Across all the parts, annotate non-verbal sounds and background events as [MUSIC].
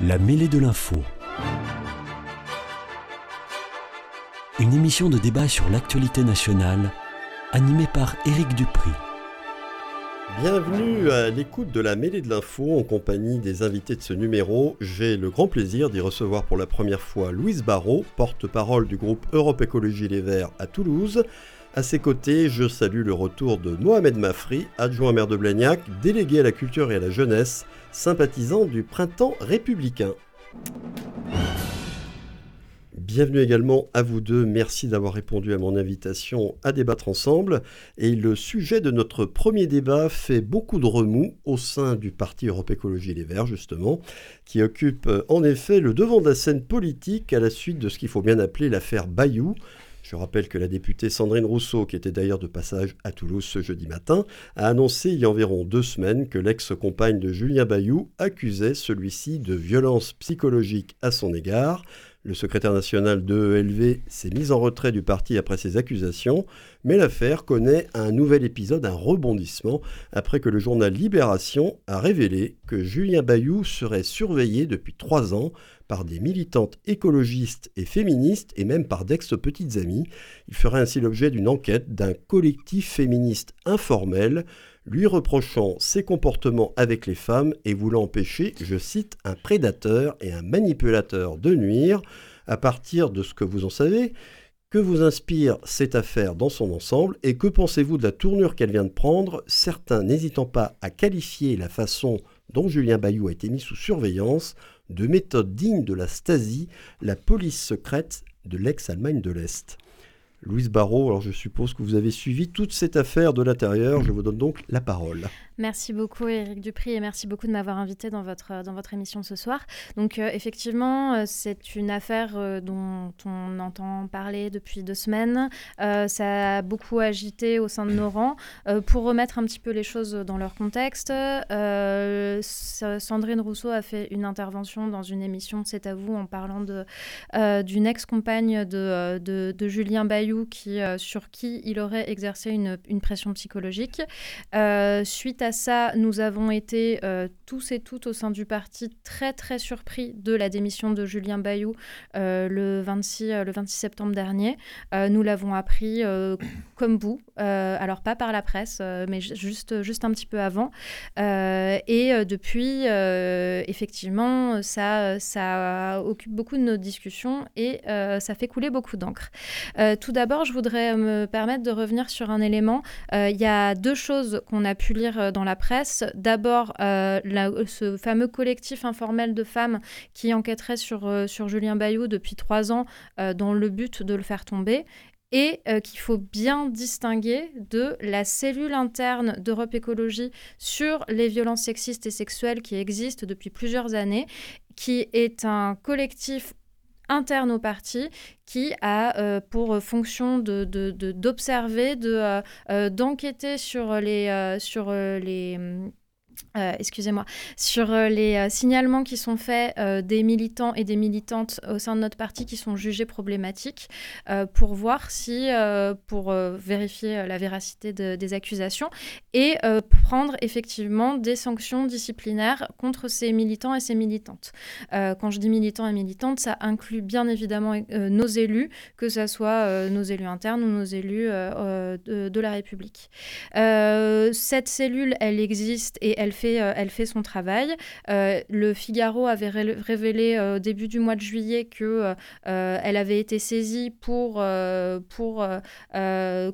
La mêlée de l'info. Une émission de débat sur l'actualité nationale, animée par Éric Dupri. Bienvenue à l'écoute de la mêlée de l'info en compagnie des invités de ce numéro. J'ai le grand plaisir d'y recevoir pour la première fois Louise Barrault, porte-parole du groupe Europe Écologie Les Verts à Toulouse. À ses côtés, je salue le retour de Mohamed Mafri, adjoint maire de Blagnac, délégué à la culture et à la jeunesse, sympathisant du printemps républicain. Bienvenue également à vous deux. Merci d'avoir répondu à mon invitation à débattre ensemble. Et le sujet de notre premier débat fait beaucoup de remous au sein du parti Europe Écologie Les Verts, justement, qui occupe euh, en effet le devant de la scène politique à la suite de ce qu'il faut bien appeler l'affaire Bayou, je rappelle que la députée Sandrine Rousseau, qui était d'ailleurs de passage à Toulouse ce jeudi matin, a annoncé il y a environ deux semaines que l'ex-compagne de Julien Bayou accusait celui-ci de violence psychologique à son égard. Le secrétaire national de ELV s'est mis en retrait du parti après ces accusations, mais l'affaire connaît un nouvel épisode, un rebondissement, après que le journal Libération a révélé que Julien Bayou serait surveillé depuis trois ans par des militantes écologistes et féministes et même par d'ex-petites amies. Il ferait ainsi l'objet d'une enquête d'un collectif féministe informel lui reprochant ses comportements avec les femmes et voulant empêcher, je cite, un prédateur et un manipulateur de nuire. À partir de ce que vous en savez, que vous inspire cette affaire dans son ensemble et que pensez-vous de la tournure qu'elle vient de prendre, certains n'hésitant pas à qualifier la façon dont Julien Bayou a été mis sous surveillance de méthode digne de la Stasi, la police secrète de l'ex-Allemagne de l'Est. Louise Barrault, alors je suppose que vous avez suivi toute cette affaire de l'intérieur. Je vous donne donc la parole. Merci beaucoup Éric Dupri et merci beaucoup de m'avoir invité dans votre, dans votre émission ce soir. Donc euh, effectivement, euh, c'est une affaire euh, dont on entend parler depuis deux semaines. ça a beaucoup agité au sein de nos rangs. pour remettre un petit peu les choses dans leur contexte, Sandrine Rousseau a fait une intervention dans une émission C'est à vous en parlant d'une ex-compagne de, de, de, Julien Bayou qui, sur qui il aurait exercé une, une pression psychologique. suite à ça, nous avons été euh, tous et toutes au sein du parti très très surpris de la démission de Julien Bayou euh, le, 26, euh, le 26 septembre dernier. nous l'avons appris comme vous, alors pas par la presse, mais juste, juste un petit peu avant. et depuis, effectivement, ça, ça occupe beaucoup de nos discussions et ça fait couler beaucoup d'encre. D'abord, je voudrais me permettre de revenir sur un élément. Il y a deux choses qu'on a pu lire dans dans la presse. D'abord, euh, ce fameux collectif informel de femmes qui enquêterait sur, euh, sur Julien Bayou depuis trois ans euh, dans le but de le faire tomber et qu'il faut bien distinguer de la cellule interne d'Europe Écologie sur les violences sexistes et sexuelles qui existent depuis plusieurs années, qui est un collectif interne au parti qui a euh, pour fonction d'observer, de, euh, euh, d'enquêter sur les, sur les euh, excusez-moi, sur euh, les euh, signalements qui sont faits des militants et des militantes au sein de notre parti qui sont jugés problématiques pour voir si, pour vérifier la véracité des accusations et prendre effectivement des sanctions disciplinaires contre ces militants et ces militantes. quand je dis militants et militantes, ça inclut bien évidemment nos élus, que ce soit nos élus internes ou nos élus de, de, la République. cette cellule, elle existe et elle fait, euh, elle fait son travail. Euh, le Figaro avait révélé euh, au début du mois de juillet que elle avait été saisie pour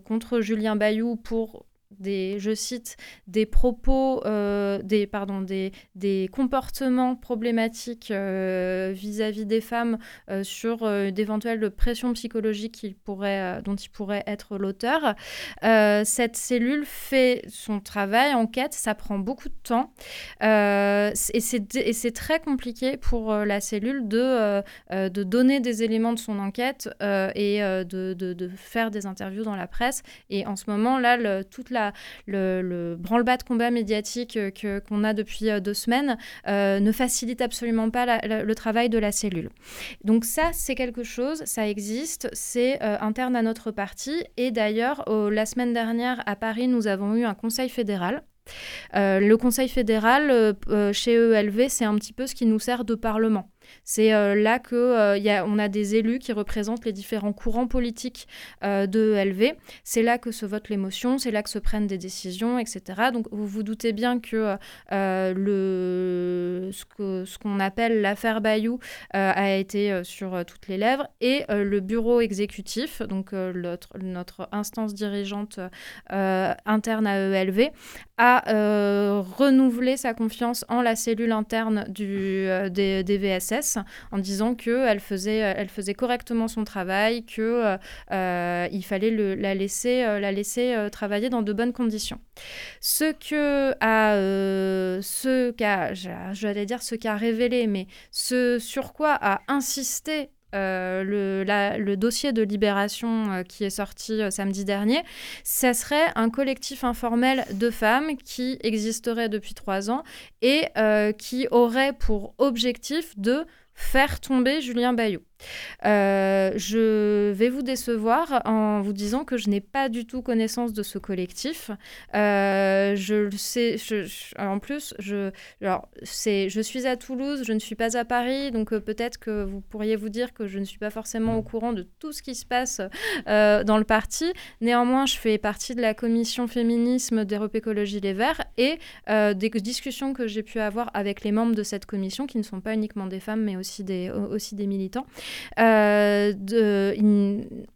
contre Julien Bayou pour des, je cite, des propos, euh, des, pardon, des, des comportements problématiques euh, vis-à-vis des femmes euh, sur d'éventuelles pressions psychologiques qui pourraient, dont il pourrait être l'auteur. cette cellule fait son travail, enquête, ça prend beaucoup de temps et c'est très compliqué pour la cellule de, de donner des éléments de son enquête et de, de, faire des interviews dans la presse. Et en ce moment, là, toute la le, branle-bas de combat médiatique euh, qu'on a depuis euh, deux semaines euh, ne facilite absolument pas le travail de la cellule. Donc ça, c'est quelque chose, ça existe, c'est interne à notre parti. Et d'ailleurs, la semaine dernière, à Paris, nous avons eu un conseil fédéral le Conseil fédéral, chez ELV, c'est un petit peu ce qui nous sert de parlement. C'est euh, là que euh, a, on a des élus qui représentent les différents courants politiques euh, de ELV. C'est là que se votent les motions, c'est là que se prennent des décisions, etc. Donc vous vous doutez bien que, ce qu'on appelle l'affaire Bayou a été sur toutes les lèvres et le bureau exécutif, donc notre, notre, instance dirigeante interne à ELV, a renouvelé sa confiance en la cellule interne du, des, des En disant qu'elle faisait, elle faisait correctement son travail, qu'il euh, euh, fallait la laisser, euh, la laisser travailler dans de bonnes conditions. Ce que a, ce qu'a, j'allais dire ce qu'a révélé, mais ce sur quoi a insisté le, le, dossier de libération qui est sorti samedi dernier, ça serait un collectif informel de femmes qui existerait depuis trois ans et qui aurait pour objectif de faire tomber Julien Bayou. Euh, je vais vous décevoir en vous disant que je n'ai pas du tout connaissance de ce collectif. Euh, je le sais. en plus, je, alors, je suis à Toulouse, je ne suis pas à Paris, donc euh, peut-être que vous pourriez vous dire que je ne suis pas forcément au courant de tout ce qui se passe dans le parti. Néanmoins, je fais partie de la commission féminisme d'Europe Écologie Les Verts et des discussions que j'ai pu avoir avec les membres de cette commission, qui ne sont pas uniquement des femmes, mais aussi des, aussi des militants, euh, de,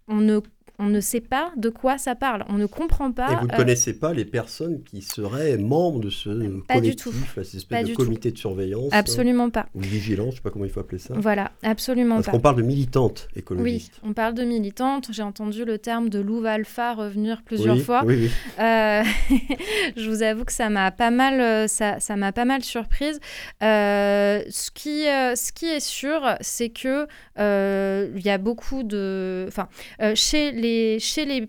on ne on ne sait pas de quoi ça parle, on ne comprend pas. Et vous ne euh, connaissez pas les personnes qui seraient membres de ce collectif, cette espèce de comité de surveillance Absolument pas. Ou de vigilance, je ne sais pas comment il faut appeler ça. Voilà, absolument Parce pas. Parce qu'on parle de militantes écologistes. Oui, on parle de militantes. J'ai entendu le terme de louve alpha revenir plusieurs fois. Oui, oui. Euh, [LAUGHS] je vous avoue que ça m'a pas mal, euh, ça, ça m'a pas mal surprise. ce, qui, ce qui est sûr, c'est que il y a beaucoup de, enfin, chez les chez les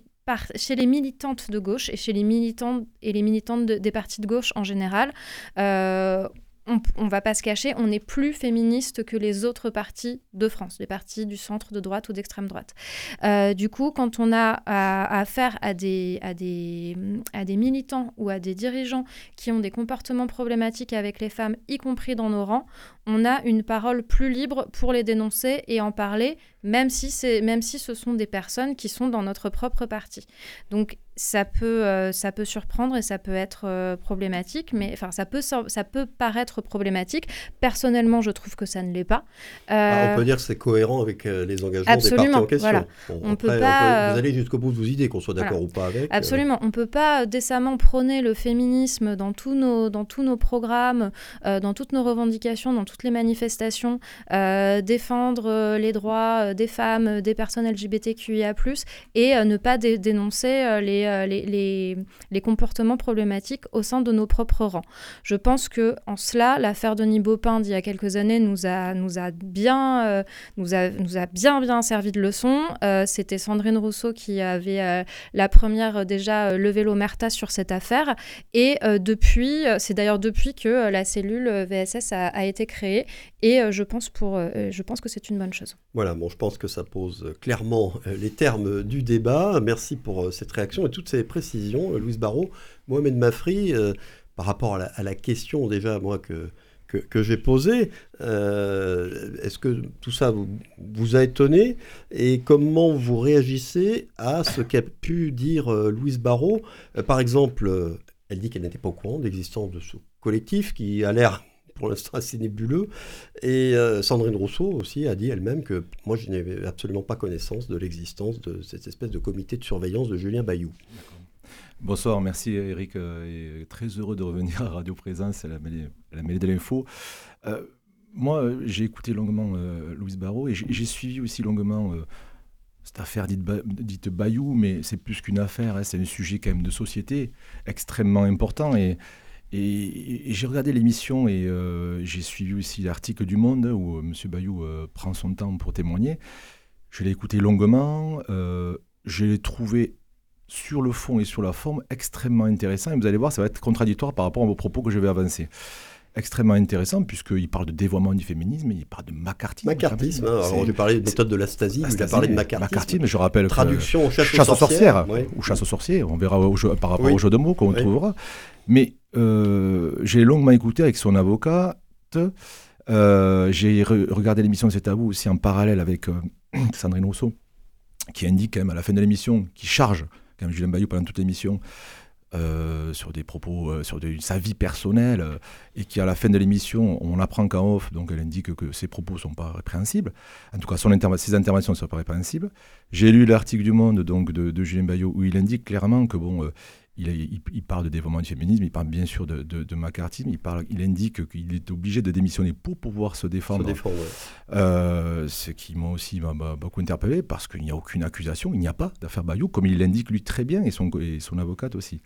chez les militantes de gauche et chez les militants et les militantes des partis de gauche en général, on ne va pas se cacher, on n'est plus féministe que les autres partis de France, les partis du centre, de droite ou d'extrême droite. Euh, du coup, quand on a affaire à, des, à des militants ou à des dirigeants qui ont des comportements problématiques avec les femmes, y compris dans nos rangs, on a une parole plus libre pour les dénoncer et en parler, même si, même si ce sont des personnes qui sont dans notre propre parti. Donc ça peut, euh, ça peut surprendre et ça peut être euh, problématique, mais enfin ça peut, ça peut paraître problématique. Personnellement, je trouve que ça ne l'est pas. Ah, on peut dire que c'est cohérent avec les engagements des partis en question. Voilà. on peut pas, vous allez jusqu'au bout de vos idées, qu'on soit d'accord ou pas avec. Absolument. On peut pas décemment prôner le féminisme dans tous nos, dans tous nos programmes, dans toutes nos revendications, dans toutes les manifestations, défendre les droits des femmes, des personnes LGBTQIA+, et ne pas dénoncer les euh, les, comportements problématiques au sein de nos propres rangs. Je pense que en cela, l'affaire Denis Baupin d'il y a quelques années nous a, nous a, bien, euh, nous a, nous a bien, bien servi de leçon. Euh, c'était Sandrine Rousseau qui avait la première déjà levé l'omerta sur cette affaire. Et depuis, c'est d'ailleurs depuis que la cellule VSS a, a été créée. Et je, pense pour, je pense que c'est une bonne chose. Voilà, bon, je pense que ça pose clairement les termes du débat. Merci pour cette réaction et toutes ces précisions, euh, Louise Barrault. Mohamed Mafri, euh, par rapport à la, question déjà, moi, que, j'ai posée, euh, est-ce que tout ça vous, a étonné Et comment vous réagissez à ce qu'a pu dire Louise Barrault? Par exemple, elle dit qu'elle n'était pas au courant de l'existence de ce collectif qui a l'air pour l'instant assez nébuleux. Et Sandrine Rousseau aussi a dit elle-même que moi je n'avais absolument pas connaissance de l'existence de cette espèce de comité de surveillance de Julien Bayou. Bonsoir, merci Eric, euh, et très heureux de revenir à Radio Présence, à la mêlée, la mêlée de l'info. Euh, moi, j'ai écouté longuement euh, Louise Barrault et j'ai suivi aussi longuement cette affaire dite, Bayou, mais c'est plus qu'une affaire, hein, c'est un sujet quand même de société extrêmement important. Et, et, j'ai regardé l'émission et j'ai suivi aussi l'article du Monde où M. Bayou prend son temps pour témoigner. Je l'ai écouté longuement, je l'ai trouvé sur le fond et sur la forme extrêmement intéressant. Et vous allez voir, ça va être contradictoire par rapport à vos propos que je vais avancer. Extrêmement intéressant, puisqu'il parle de dévoiement du féminisme, il parle de macartisme. Macartisme, hein. alors j'ai parlé de méthode de l'astasie, il a parlé de macartisme. Macartisme, je rappelle. Traduction chasse, aux sorcières. Ou chasse aux sorciers, on verra par rapport au jeu de mots qu'on trouvera. Mais j'ai longuement écouté avec son avocate. j'ai regardé l'émission de C'est à vous aussi en parallèle avec [CLEARS THROAT] Sandrine Rousseau, qui indique quand même à la fin de l'émission, qui charge quand même Julien Bayou pendant toute l'émission, euh, sur des propos, euh, sur sa vie personnelle, euh, et qui à la fin de l'émission, on apprend qu'en off, donc elle indique que ses propos ne sont pas répréhensibles. En tout cas, ses interventions ne sont pas répréhensibles. J'ai lu l'article du Monde donc de, de, Julien Bayot où il indique clairement que bon, il, parle de développement du féminisme, il parle bien sûr de, de, de il, parle, il indique qu'il est obligé de démissionner pour pouvoir se défendre. Euh, ce qui m'a aussi beaucoup interpellé parce qu'il n'y a aucune accusation, il n'y a pas d'affaire Bayou, comme il l'indique lui très bien et son, et son avocate aussi.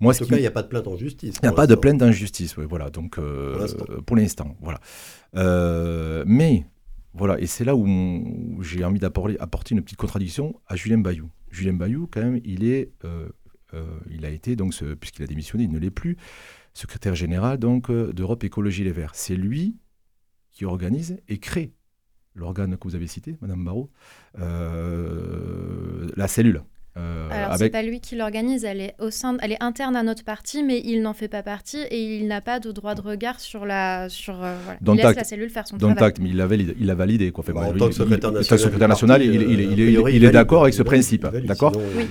Moi, en tout cas, il n'y a pas de plainte en justice. Il n'y a pas de plainte en justice, voilà. Donc, euh, pour l'instant, voilà. Euh, mais, voilà, et c'est là où, j'ai envie d'apporter une petite contradiction à Julien Bayou. Julien Bayou, quand même, il est euh, il a été, donc, puisqu'il a démissionné, il ne l'est plus, secrétaire général donc euh, d'Europe Écologie Les Verts. C'est lui qui organise et crée l'organe que vous avez cité, Madame Barrault, euh, la cellule. Alors, avec... c'est pas lui qui l'organise, elle est au sein, elle est interne à notre parti, mais il n'en fait pas partie et il n'a pas de droit de regard sur la, sur. il laisse la cellule faire son travail. mais il l'a validé, il l'a validé quoi. en tant que secrétaire national, il, il, est d'accord avec ce principe, d'accord. Oui.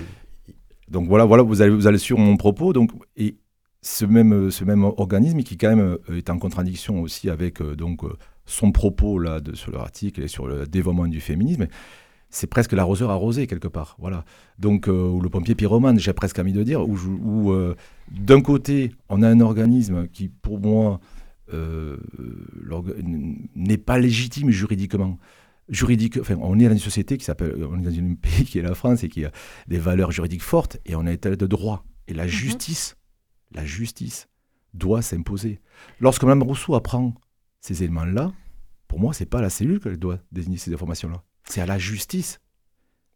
Donc voilà, voilà vous, allez, vous allez sur mon propos. Donc, et ce même, ce même organisme qui quand même euh, est en contradiction aussi avec euh, donc, euh, son propos là, de, sur l'article et sur le développement du féminisme, c'est presque l'arroseur arrosé quelque part. Voilà. Donc, ou le pompier pyromane, j'ai presque envie de dire, où, d'un côté, on a un organisme qui, pour moi, n'est pas légitime juridiquement juridique, enfin, on est dans une société qui s'appelle, on est dans un pays qui est la France et qui a des valeurs juridiques fortes et on est état de droit. Et la mhm. justice, la justice doit s'imposer. Lorsque Mme Rousseau apprend ces éléments-là, pour moi, c'est pas la cellule qu'elle doit désigner ces informations-là. C'est à la justice.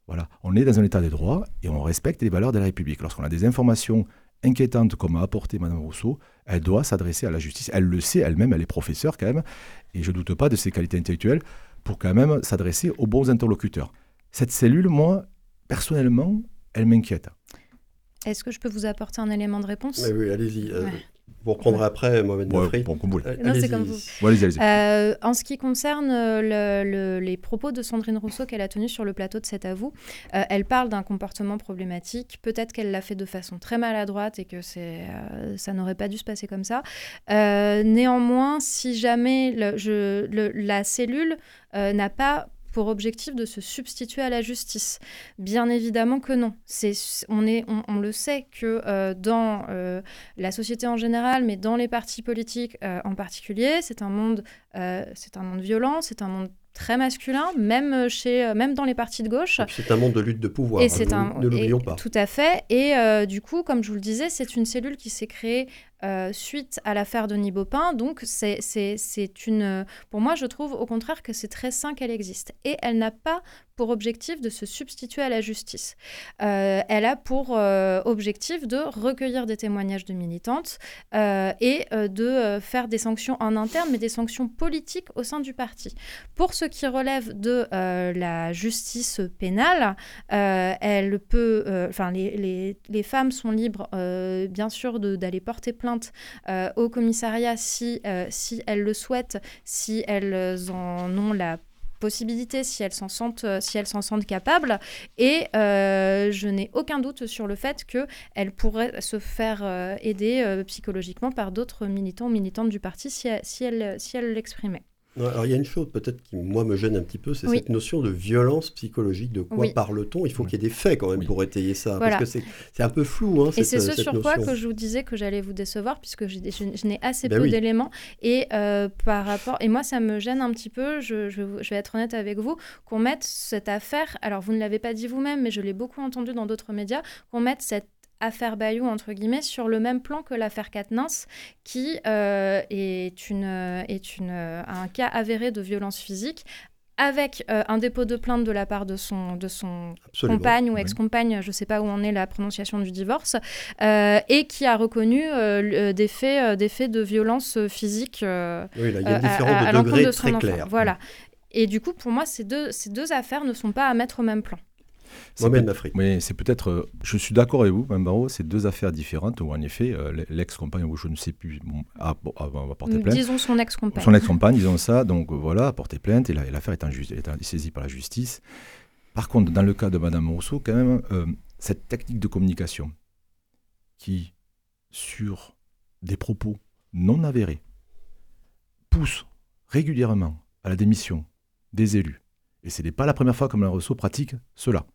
Voilà. On est dans un état de droit et on respecte les valeurs de la République. Lorsqu'on a des informations inquiétantes comme a apporté Mme Rousseau, elle doit s'adresser à la justice. Elle le sait elle-même, elle est professeure quand même, et je ne doute pas de ses qualités intellectuelles pour quand même s'adresser aux bons interlocuteurs. Cette cellule, moi, personnellement, elle m'inquiète. Est-ce que je peux vous apporter un élément de réponse? Oui, allez-y. Euh, vous reprendrez après, Mohamed ouais, bon, comme Non, c'est comme vous. Euh, en ce qui concerne euh, les propos de Sandrine Rousseau qu'elle a tenus sur le plateau de C'est à vous, euh, elle parle d'un comportement problématique. Peut-être qu'elle l'a fait de façon très maladroite et que ça n'aurait pas dû se passer comme ça. néanmoins, si jamais la cellule n'a pas pour objectif de se substituer à la justice Bien évidemment que non. C'est, on, est, on, le sait que euh, dans euh, la société en général, mais dans les partis politiques euh, en particulier, c'est un monde, c'est un monde violent, c'est un monde très masculin, même, chez, même dans les partis de gauche. C'est un monde de lutte de pouvoir, et c'est un, ne l'oublions pas. Tout à fait. Et du coup, comme je vous le disais, c'est une cellule qui s'est créée euh, suite à l'affaire de Nibopin. Donc, c'est une. Pour moi, je trouve au contraire que c'est très sain qu'elle existe. Et elle n'a pas pour objectif de se substituer à la justice. Euh, elle a pour euh, objectif de recueillir des témoignages de militantes et de faire des sanctions en interne, mais des sanctions politiques au sein du parti. Pour ce qui relève de la justice pénale, elle peut. Enfin, les, les, les, femmes sont libres, bien sûr, d'aller porter plainte euh, au commissariat si, euh, si elles le souhaitent, si elles en ont la possibilité si elles s'en sentent si elles s'en sentent capables. Et euh, je n'ai aucun doute sur le fait qu'elles pourraient se faire aider psychologiquement par d'autres militants ou militantes du parti si, si elles si l'exprimaient alors il y a une chose peut-être qui moi me gêne un petit peu, c'est cette notion de violence psychologique. De quoi parle-t-on? Il faut qu'il y ait des faits quand même pour étayer ça, parce que c'est un peu flou. Hein, et c'est ce sur quoi que je vous disais que j'allais vous décevoir, puisque je, n'ai assez ben peu d'éléments. Et euh, par rapport, et moi ça me gêne un petit peu. Je, je vais être honnête avec vous, qu'on mette cette affaire. Alors vous ne l'avez pas dit vous-même, mais je l'ai beaucoup entendu dans d'autres médias, qu'on mette cette affaire Bayou, entre guillemets, sur le même plan que l'affaire Katnins, qui euh, est, une, est une, un cas avéré de violence physique avec euh, un dépôt de plainte de la part de son, de son compagne ou ex-compagne, je ne sais pas où en est la prononciation du divorce, euh, et qui a reconnu des, faits, des faits de violence physique oui, là, il y a à, de, de, son très enfant. Voilà. Et du coup, pour moi, ces deux, ces deux affaires ne sont pas à mettre au même plan. Mohamed Mafri. Oui, c'est peut-être. je suis d'accord avec vous, Mme Barreau, c'est deux affaires différentes où, en effet, l'ex-compagne, ou je ne sais plus, a, porté plainte. Disons son ex-compagne. Son ex-compagne, disons ça, donc voilà, a porté plainte et l'affaire est, est, saisie par la justice. Par contre, dans le cas de Mme Rousseau, quand même, cette technique de communication qui, sur des propos non avérés, pousse régulièrement à la démission des élus. Et ce n'est pas la première fois que Mme Rousseau pratique cela.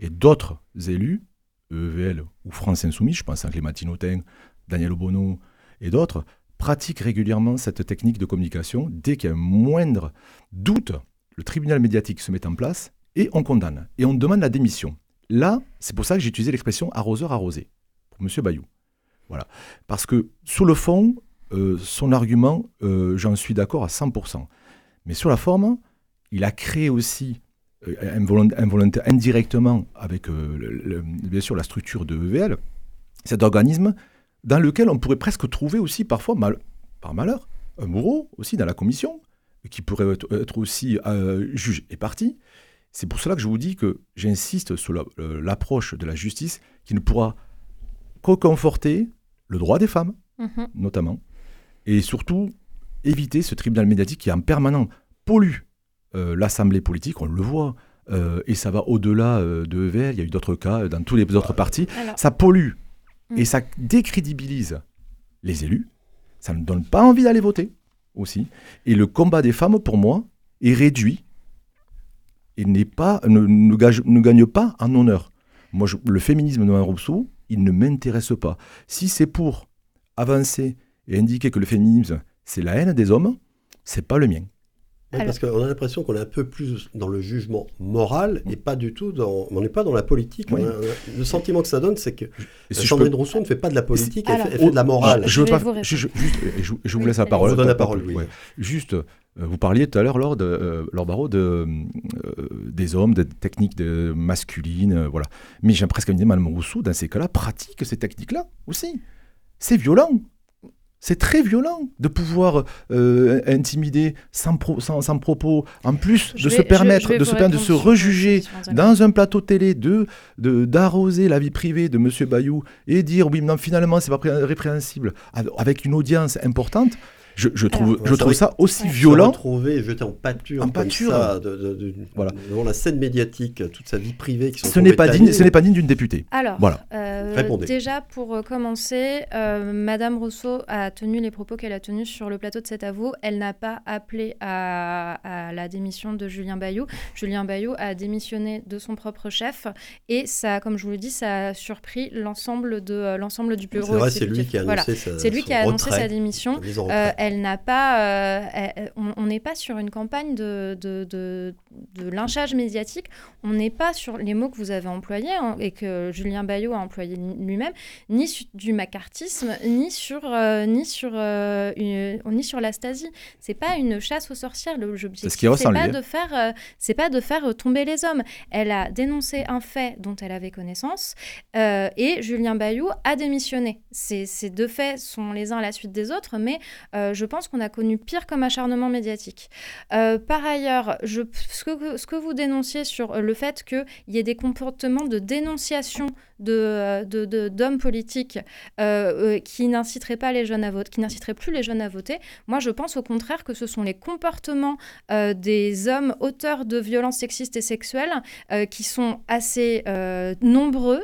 Et d'autres élus, EVL ou France Insoumise, je pense à Clémentine Autain, Daniel Obono et d'autres, pratiquent régulièrement cette technique de communication. Dès qu'il y a un moindre doute, le tribunal médiatique se met en place et on condamne. Et on demande la démission. Là, c'est pour ça que j'ai utilisé l'expression arroseur arrosé pour M. Bayou. Voilà. Parce que, sous le fond, euh, son argument, euh, j'en suis d'accord à 100%. Mais sur la forme, il a créé aussi involontaire, indirectement avec bien sûr la structure de EVL, cet organisme dans lequel on pourrait presque trouver aussi parfois, mal, par malheur, un bourreau aussi dans la commission, qui pourrait être, aussi juge et parti. C'est pour cela que je vous dis que j'insiste sur l'approche de la justice qui ne pourra que conforter le droit des femmes, mhm. notamment, et surtout éviter ce tribunal médiatique qui en permanent pollue euh, l'Assemblée politique, on le voit, euh, et ça va au-delà euh, de EVL, il y a eu d'autres cas dans tous les autres partis, ça pollue mm. et ça décrédibilise les élus, ça ne donne pas envie d'aller voter aussi, et le combat des femmes, pour moi, est réduit et n'est pas, ne, ne, gagne pas en honneur. Moi, le féminisme de Rousseau, il ne m'intéresse pas. Si c'est pour avancer et indiquer que le féminisme, c'est la haine des hommes, c'est pas le mien. Parce qu'on a l'impression qu'on est un peu plus dans le jugement moral et pas du tout dans. On n'est pas dans la politique. le sentiment que ça donne, c'est que Sandrine Rousseau ne fait pas de la politique, elle, fait, de la morale. Je, veux pas, je, je, vous laisse la parole. Je vous donne la parole, Juste, euh, vous parliez tout à l'heure, lors de, euh, Barreau, de, euh, des hommes, des techniques de masculines, voilà. Mais j'ai presque de dire, Mme Rousseau, dans ces cas-là, pratique ces techniques-là aussi. C'est violent. C'est très violent de pouvoir euh, intimider sans, sans, propos, en plus de se permettre, de, se, de se rejuger dans un plateau télé, de d'arroser la vie privée de M. Bayou et dire oui, non, finalement, c'est pas répréhensible, avec une audience importante. Je, trouve, je trouve ça aussi violent. Se retrouver jeté en pâture, en pâture. Ça, de, voilà. devant la scène médiatique, toute sa vie privée qui sont Ce n'est pas digne, ce n'est pas digne d'une députée. Alors, voilà. Euh, déjà pour euh, commencer, euh, Madame Rousseau a tenu les propos qu'elle a tenus sur le plateau de cet avou. Elle n'a pas appelé à, à, la démission de Julien Bayou. Julien Bayou a démissionné de son propre chef et ça, comme je vous le dis, ça a surpris l'ensemble de l'ensemble du bureau. C'est vrai, c'est lui qui a annoncé sa, C'est lui qui a annoncé sa démission elle n'a pas. Euh, on n'est pas sur une campagne de, de, de, lynchage médiatique. On n'est pas sur les mots que vous avez employés hein, et que Julien Bayot a employé lui-même, ni du macartisme, ni sur, euh, ni sur, euh, ni sur la Stasi. C'est pas une chasse aux sorcières. L'objectif, c'est ce pas de faire, c'est pas de faire tomber les hommes. Elle a dénoncé un fait dont elle avait connaissance et Julien Bayou a démissionné. Ces, ces deux faits sont les uns à la suite des autres, mais je pense qu'on a connu pire comme acharnement médiatique. Euh, par ailleurs, ce, que, vous dénonciez sur le fait qu'il y ait des comportements de dénonciation d'hommes de, de, politiques euh, euh, qui n'inciteraient pas les jeunes à voter, qui n'inciteraient plus les jeunes à voter, moi je pense au contraire que ce sont les comportements des hommes auteurs de violences sexistes et sexuelles qui sont assez nombreux,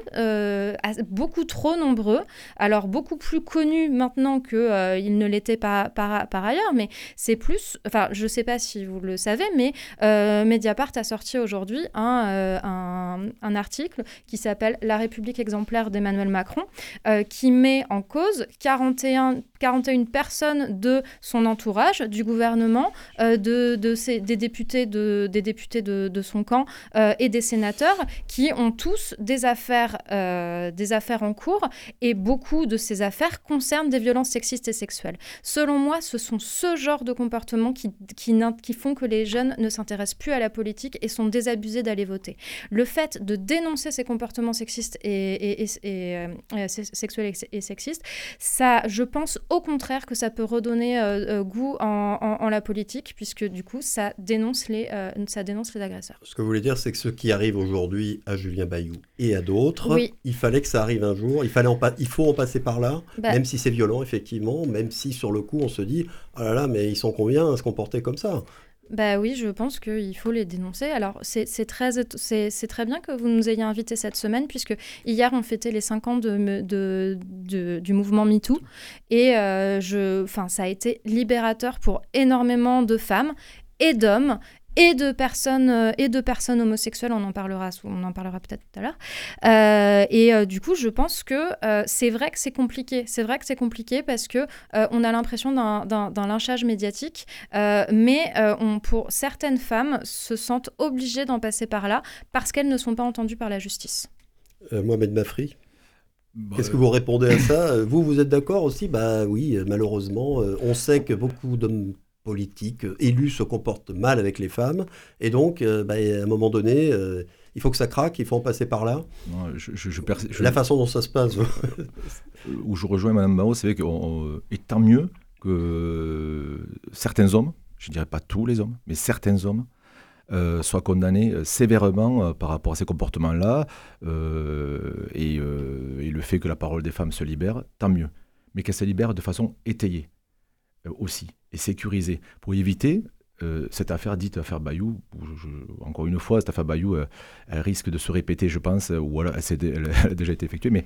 beaucoup trop nombreux, alors beaucoup plus connus maintenant qu'ils ne l'étaient pas par, ailleurs, mais c'est plus, enfin, je ne sais pas si vous le savez, mais euh, Mediapart a sorti aujourd'hui un, euh, un, article qui s'appelle La République exemplaire d'Emmanuel Macron, euh, qui met en cause 41, 41 personnes de son entourage, du gouvernement, de, de des députés, de, des députés de, de son camp et des sénateurs, qui ont tous des affaires, des affaires en cours, et beaucoup de ces affaires concernent des violences sexistes et sexuelles. Selon moi, ce sont ce genre de comportements qui, qui, qui font que les jeunes ne s'intéressent plus à la politique et sont désabusés d'aller voter. Le fait de dénoncer ces comportements sexistes et, et, et, euh, sexuels et sexistes, ça, je pense au contraire que ça peut redonner euh, euh, goût en, en, la politique, puisque du coup, ça dénonce les, ça dénonce les agresseurs. Ce que vous voulez dire, c'est que ce qui arrive aujourd'hui à Julien Bayou et à d'autres, il fallait que ça arrive un jour, il, fallait en il faut en passer par là, bah même si c'est violent, effectivement, même si sur le coup, on se dit, oh là là, mais ils sont combien à se comporter comme ça? Bah oui, je pense qu'il faut les dénoncer. Alors, c'est très, très bien que vous nous ayez invités cette semaine, puisque hier, on fêtait les 5 ans de, de, du mouvement MeToo. Et euh, je, ça a été libérateur pour énormément de femmes et d'hommes et de personnes euh, et de personnes homosexuelles. On en parlera, on en parlera peut-être tout à l'heure. Euh, et euh, du coup, je pense que c'est vrai que c'est compliqué. C'est vrai que c'est compliqué parce que on a l'impression d'un lynchage médiatique, mais on, pour certaines femmes se sentent obligées d'en passer par là parce qu'elles ne sont pas entendues par la justice. Mohamed Mafri bah, Qu'est-ce que vous répondez à ça? Vous, vous êtes d'accord aussi? Bah oui, malheureusement, on sait que beaucoup d'hommes politiques euh, élus se comportent mal avec les femmes. Et donc, euh, bah, à un moment donné, euh, il faut que ça craque, il faut en passer par là. La façon dont ça se passe. [LAUGHS] où je rejoins Mme Mao, c'est que tant mieux que certains hommes, je ne dirais pas tous les hommes, mais certains hommes, soient condamnés sévèrement par rapport à ces comportements-là, et, et, le fait que la parole des femmes se libère, tant mieux. Mais qu'elle se libère de façon étayée aussi et pour éviter euh, cette affaire dite affaire Bayou, encore une fois, cette affaire Bayou, euh, elle risque de se répéter, je pense, ou alors elle, a déjà été effectuée, mais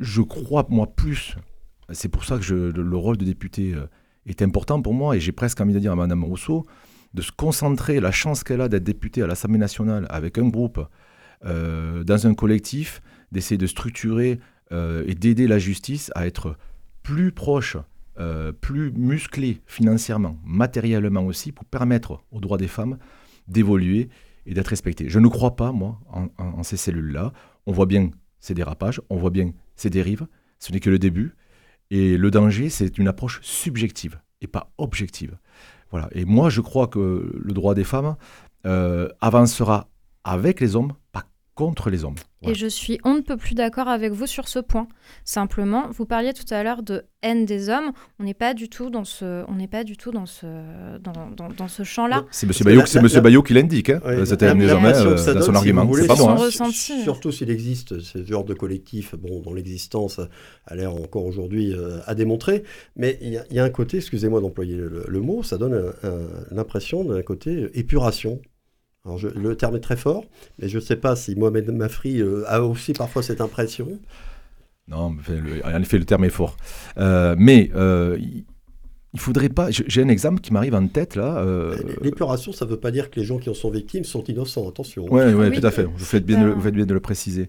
je, crois, moi, plus, c'est pour ça que le, rôle de député euh, est important pour moi, et j'ai presque envie de dire à Mme Rousseau, de se concentrer, la chance qu'elle a d'être députée à l'Assemblée nationale avec un groupe, dans un collectif, d'essayer de structurer et d'aider la justice à être plus proche euh, plus musclé financièrement, matériellement aussi, pour permettre aux droits des femmes d'évoluer et d'être respectées. Je ne crois pas, moi, en, ces cellules-là. On voit bien ces dérapages, on voit bien ces dérives. Ce n'est que le début. Et le danger, c'est une approche subjective et pas objective. Voilà. Et moi, je crois que le droit des femmes euh, avancera avec les hommes, pas contre les hommes. Et je suis on ne peut plus d'accord avec vous sur ce point. Simplement, vous parliez tout à l'heure de haine des hommes. On n'est pas du tout dans ce, on n'est pas du tout dans ce, dans, dans, dans ce champ-là. C'est Monsieur Bayot, c'est Monsieur Bayot qui l'indique. Hein. C'était haine des hommes euh, dans son argument. c'est pas bon. Hein. Surtout s'il existe ce genre de collectif, bon, dont l'existence a l'air encore aujourd'hui euh, à démontrer. Mais il y, a un côté, excusez-moi d'employer le, mot, ça donne l'impression d'un côté épuration le terme est très fort, mais je ne sais pas si Mohamed Mafri euh, a aussi parfois cette impression. Non, en effet, le terme est fort. Euh, mais euh, il faudrait pas. J'ai un exemple qui m'arrive en tête là. L'épuration, ça ne veut pas dire que les gens qui en sont victimes sont innocents. Attention. Oui, ouais, tout à fait. Vous faites bien, de, vous faites bien de le préciser.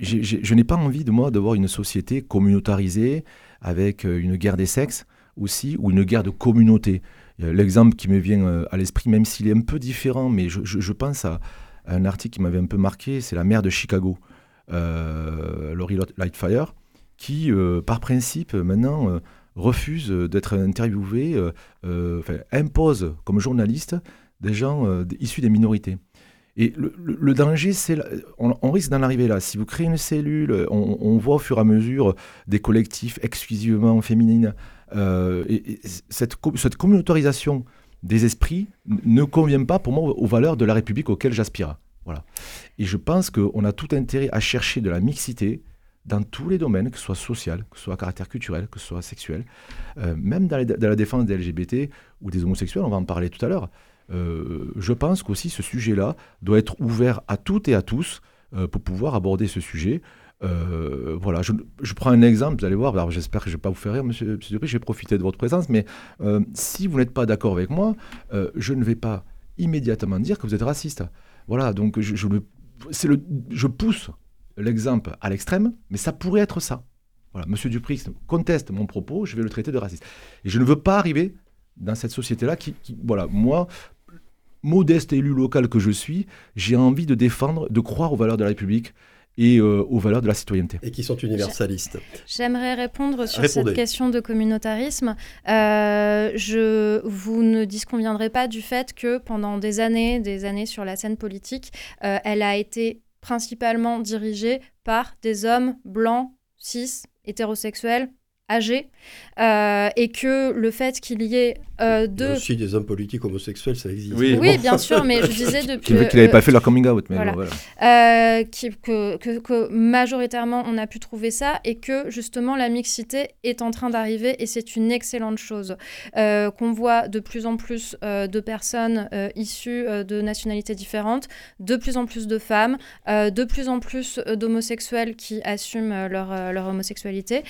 je n'ai pas envie de moi d'avoir une société communautarisée avec une guerre des sexes aussi ou une guerre de communauté. L'exemple qui me vient euh, à l'esprit, même s'il est un peu différent, mais je, pense à, un article qui m'avait un peu marqué, c'est la maire de Chicago, euh, Laurie Lightfire, qui, euh, par principe, maintenant, euh, refuse d'être interviewée, impose comme journaliste des gens issus des minorités. Et le, danger, c'est on, risque d'en arriver là. Si vous créez une cellule, on, voit au fur et à mesure des collectifs exclusivement féminines euh, et, cette, cette communautarisation des esprits ne convient pas pour moi aux valeurs de la République auxquelles j'aspire. Voilà. Et je pense qu'on a tout intérêt à chercher de la mixité dans tous les domaines, que ce soit social, que ce soit à caractère culturel, que ce soit sexuel, euh, même dans, la défense des LGBT ou des homosexuels, on va en parler tout à l'heure. Euh, je pense qu'aussi ce sujet-là doit être ouvert à toutes et à tous pour pouvoir aborder ce sujet euh, voilà, je, prends un exemple, vous allez voir, j'espère que je ne vais pas vous faire rire, monsieur, monsieur Dupri, je vais profiter de votre présence, mais euh, si vous n'êtes pas d'accord avec moi, euh, je ne vais pas immédiatement dire que vous êtes raciste. Voilà, donc je, pousse l'exemple à l'extrême, mais ça pourrait être ça. Voilà, monsieur Dupri conteste mon propos, je vais le traiter de raciste. Et je ne veux pas arriver dans cette société-là qui, qui, voilà, moi, modeste élu local que je suis, j'ai envie de défendre, de croire aux valeurs de la République, et aux valeurs de la citoyenneté. Et qui sont universalistes. J'aimerais répondre sur cette question de communautarisme. je, vous ne disconviendrez pas du fait que pendant des années, des années sur la scène politique, elle a été principalement dirigée par des hommes blancs, cis, hétérosexuels, âgés, euh, et que le fait qu'il y ait euh, deux... Il y a aussi des hommes politiques homosexuels, ça existe. Oui, oui bien sûr, mais je disais depuis... Qu'il n'avait pas fait leur coming out, mais voilà. voilà. Euh, qui, que, que, que, majoritairement on a pu trouver ça, et que justement la mixité est en train d'arriver, et c'est une excellente chose. Qu'on voit de plus en plus de personnes issues de nationalités différentes, de plus en plus de femmes, de plus en plus d'homosexuels qui assument leur, leur homosexualité,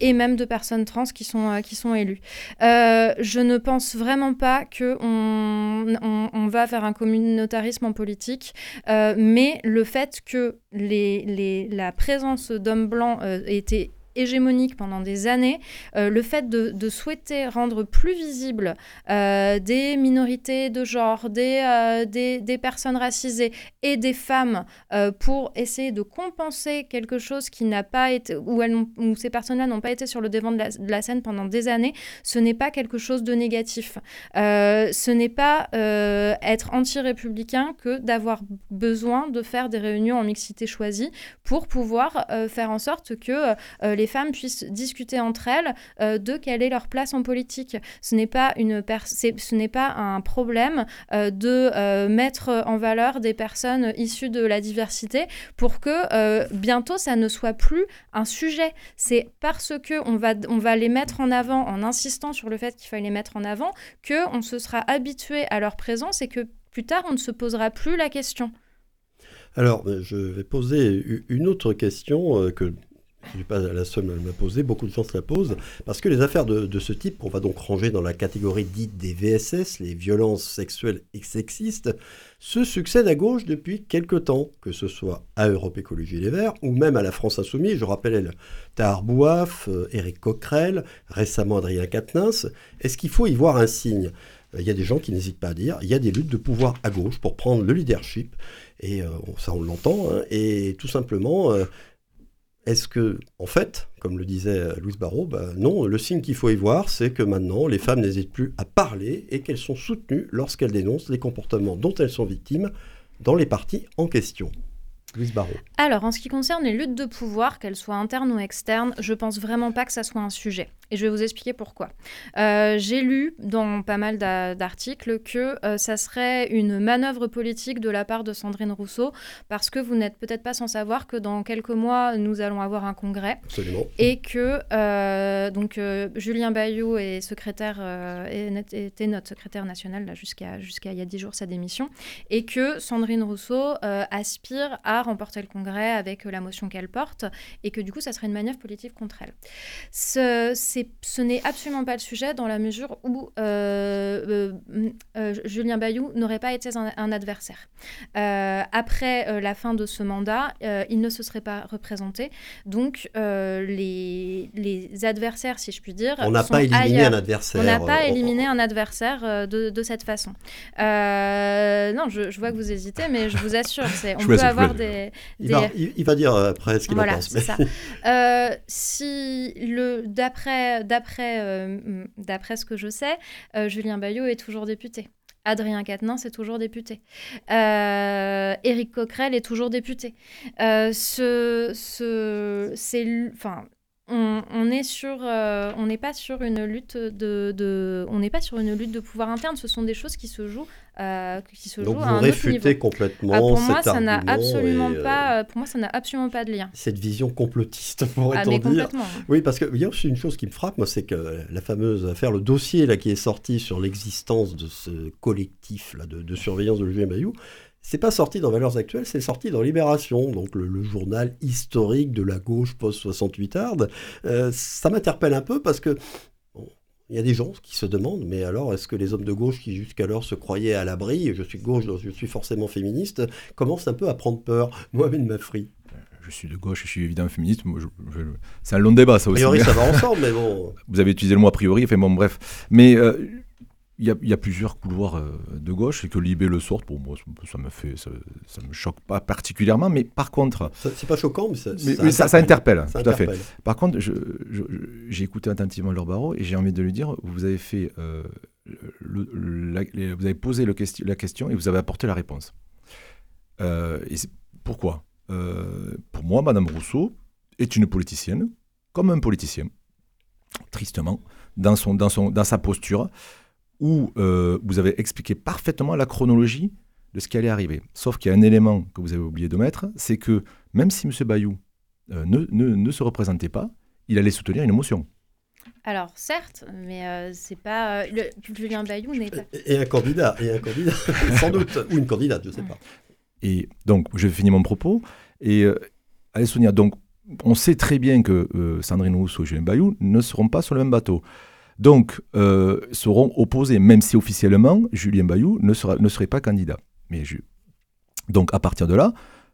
et même de personnes trans qui sont, euh, qui sont élues. Euh, je ne pense vraiment pas qu'on on, va faire un communautarisme en politique, euh, mais le fait que la présence d'hommes blancs était hégémonique pendant des années, euh, le fait de, souhaiter rendre plus visibles euh, des minorités de genre, des, euh, des, des, personnes racisées et des femmes pour essayer de compenser quelque chose qui n'a pas été, où, elles où ces personnes-là n'ont pas été sur le devant de la, de la, scène pendant des années, ce n'est pas quelque chose de négatif. ce n'est pas être anti-républicain que d'avoir besoin de faire des réunions en mixité choisie pour pouvoir faire en sorte que les femmes puissent discuter entre elles euh, de quelle est leur place en politique. Ce n'est pas, une ce n'est pas un problème euh, de euh, mettre en valeur des personnes issues de la diversité pour que bientôt ça ne soit plus un sujet. C'est parce que on va, on va les mettre en avant en insistant sur le fait qu'il fallait les mettre en avant que on se sera habitué à leur présence et que plus tard on ne se posera plus la question. Alors, je vais poser une autre question que je ne suis pas la seule à me poser, beaucoup de gens se la posent, parce que les affaires de, ce type, qu'on va donc ranger dans la catégorie dite des VSS, les violences sexuelles et sexistes, se succèdent à gauche depuis quelque temps, que ce soit à Europe Écologie Les Verts ou même à la France Insoumise. Je rappelle Tahar Bouaf, euh, Éric Coquerel, récemment Adrien Quatennens. Est-ce qu'il faut y voir un signe? Il y a des gens qui n'hésitent pas à dire il y a des luttes de pouvoir à gauche pour prendre le leadership. Et euh, ça, on l'entend. Hein, et tout simplement, euh, est-ce que, en fait, comme le disait euh, Louise Barrault, bah, non, le signe qu'il faut y voir, c'est que maintenant, les femmes n'hésitent plus à parler et qu'elles sont soutenues lorsqu'elles dénoncent les comportements dont elles sont victimes dans les partis en question. Louise Barrault. Alors, en ce qui concerne les luttes de pouvoir, qu'elles soient internes ou externes, je pense vraiment pas que ça soit un sujet. Et je vais vous expliquer pourquoi. Euh, j'ai lu dans pas mal d'articles que euh, ça serait une manœuvre politique de la part de Sandrine Rousseau, parce que vous n'êtes peut-être pas sans savoir que dans quelques mois, nous allons avoir un congrès. Absolument. Et que euh, donc, Julien Bayou est secrétaire, était notre secrétaire national jusqu'à jusqu'à il y a dix jours sa démission, et que Sandrine Rousseau aspire à remporter le congrès avec la motion qu'elle porte, et que du coup, ça serait une manœuvre politique contre elle. Ce, ce n'est absolument pas le sujet dans la mesure où euh, euh, euh, Julien Bayou n'aurait pas été un, adversaire. après la fin de ce mandat, il ne se serait pas représenté. Donc les, les adversaires, si je puis dire, on n'a pas éliminé un adversaire. On n'a pas éliminé un adversaire de, de cette façon. non, je, je, vois que vous hésitez, mais je vous assure, [LAUGHS] on peut avoir des, Il, va, il, va, dire après ce qu'il voilà, en pense. Mais... Ça. si le d'après d'après, euh, d'après ce que je sais, euh, Julien Bayot est toujours député. Adrien Quatennens est toujours député. Euh, Éric Coquerel est toujours député. ce, on, on n'est pas sur une lutte de pouvoir interne. Ce sont des choses qui se jouent euh, qui se Donc vous réfutez complètement ah, pour moi, ça n'a absolument euh, pas. Pour moi, ça n'a absolument pas de lien. Cette vision complotiste, [LAUGHS] pourrait-on ah, dire. Oui, parce qu'il y a aussi une chose qui me frappe, moi, c'est que la fameuse affaire, le dossier là qui est sorti sur l'existence de ce collectif là de, surveillance de Julien Bayou, c'est pas sorti dans Valeurs Actuelles, c'est sorti dans Libération, donc le, journal historique de la gauche post-68 arde. Euh, ça m'interpelle un peu parce que il y a des gens qui se demandent, mais alors est-ce que les hommes de gauche qui jusqu'alors se croyaient à l'abri, je suis de gauche, donc je suis forcément féministe, commencent un peu à prendre peur Mohamed Mafri. Je suis de gauche, je suis évidemment féministe. C'est un long débat, ça aussi. A priori, ça va [LAUGHS] ensemble, mais bon. Vous avez utilisé le mot a priori, enfin bon, bref. Mais euh, il y, a, plusieurs couloirs euh, de gauche. Et que Libé le sorte, pour moi, ça me fait, ça, me choque pas particulièrement, mais par contre, c'est pas choquant, mais ça, ça, interpelle, tout à fait. Par contre, j'ai écouté attentivement leur barreau et j'ai envie de lui dire, vous avez fait, euh, le, vous avez posé le la question et vous avez apporté la réponse. Euh, et pourquoi? Pour moi, Madame Rousseau est une politicienne, comme un politicien, tristement, dans son, dans son, dans sa posture où euh, vous avez expliqué parfaitement la chronologie de ce qui allait arriver. Sauf qu'il y a un élément que vous avez oublié de mettre, c'est que même si M. Bayou euh, ne, ne, ne, se représentait pas, il allait soutenir une motion. Alors certes, mais euh, c'est pas le, Julien Bayou n'est pas. Et un candidat, et un candidat, [LAUGHS] sans doute, ou une candidate, je ne sais pas. Et donc, je vais finir mon propos et allez soutenir. Donc, on sait très bien que Sandrine Rousseau et Julien Bayou ne seront pas sur le même bateau donc euh, seront opposés, même si officiellement Julien Bayou ne, sera, ne serait pas candidat. Mais Donc à partir de là,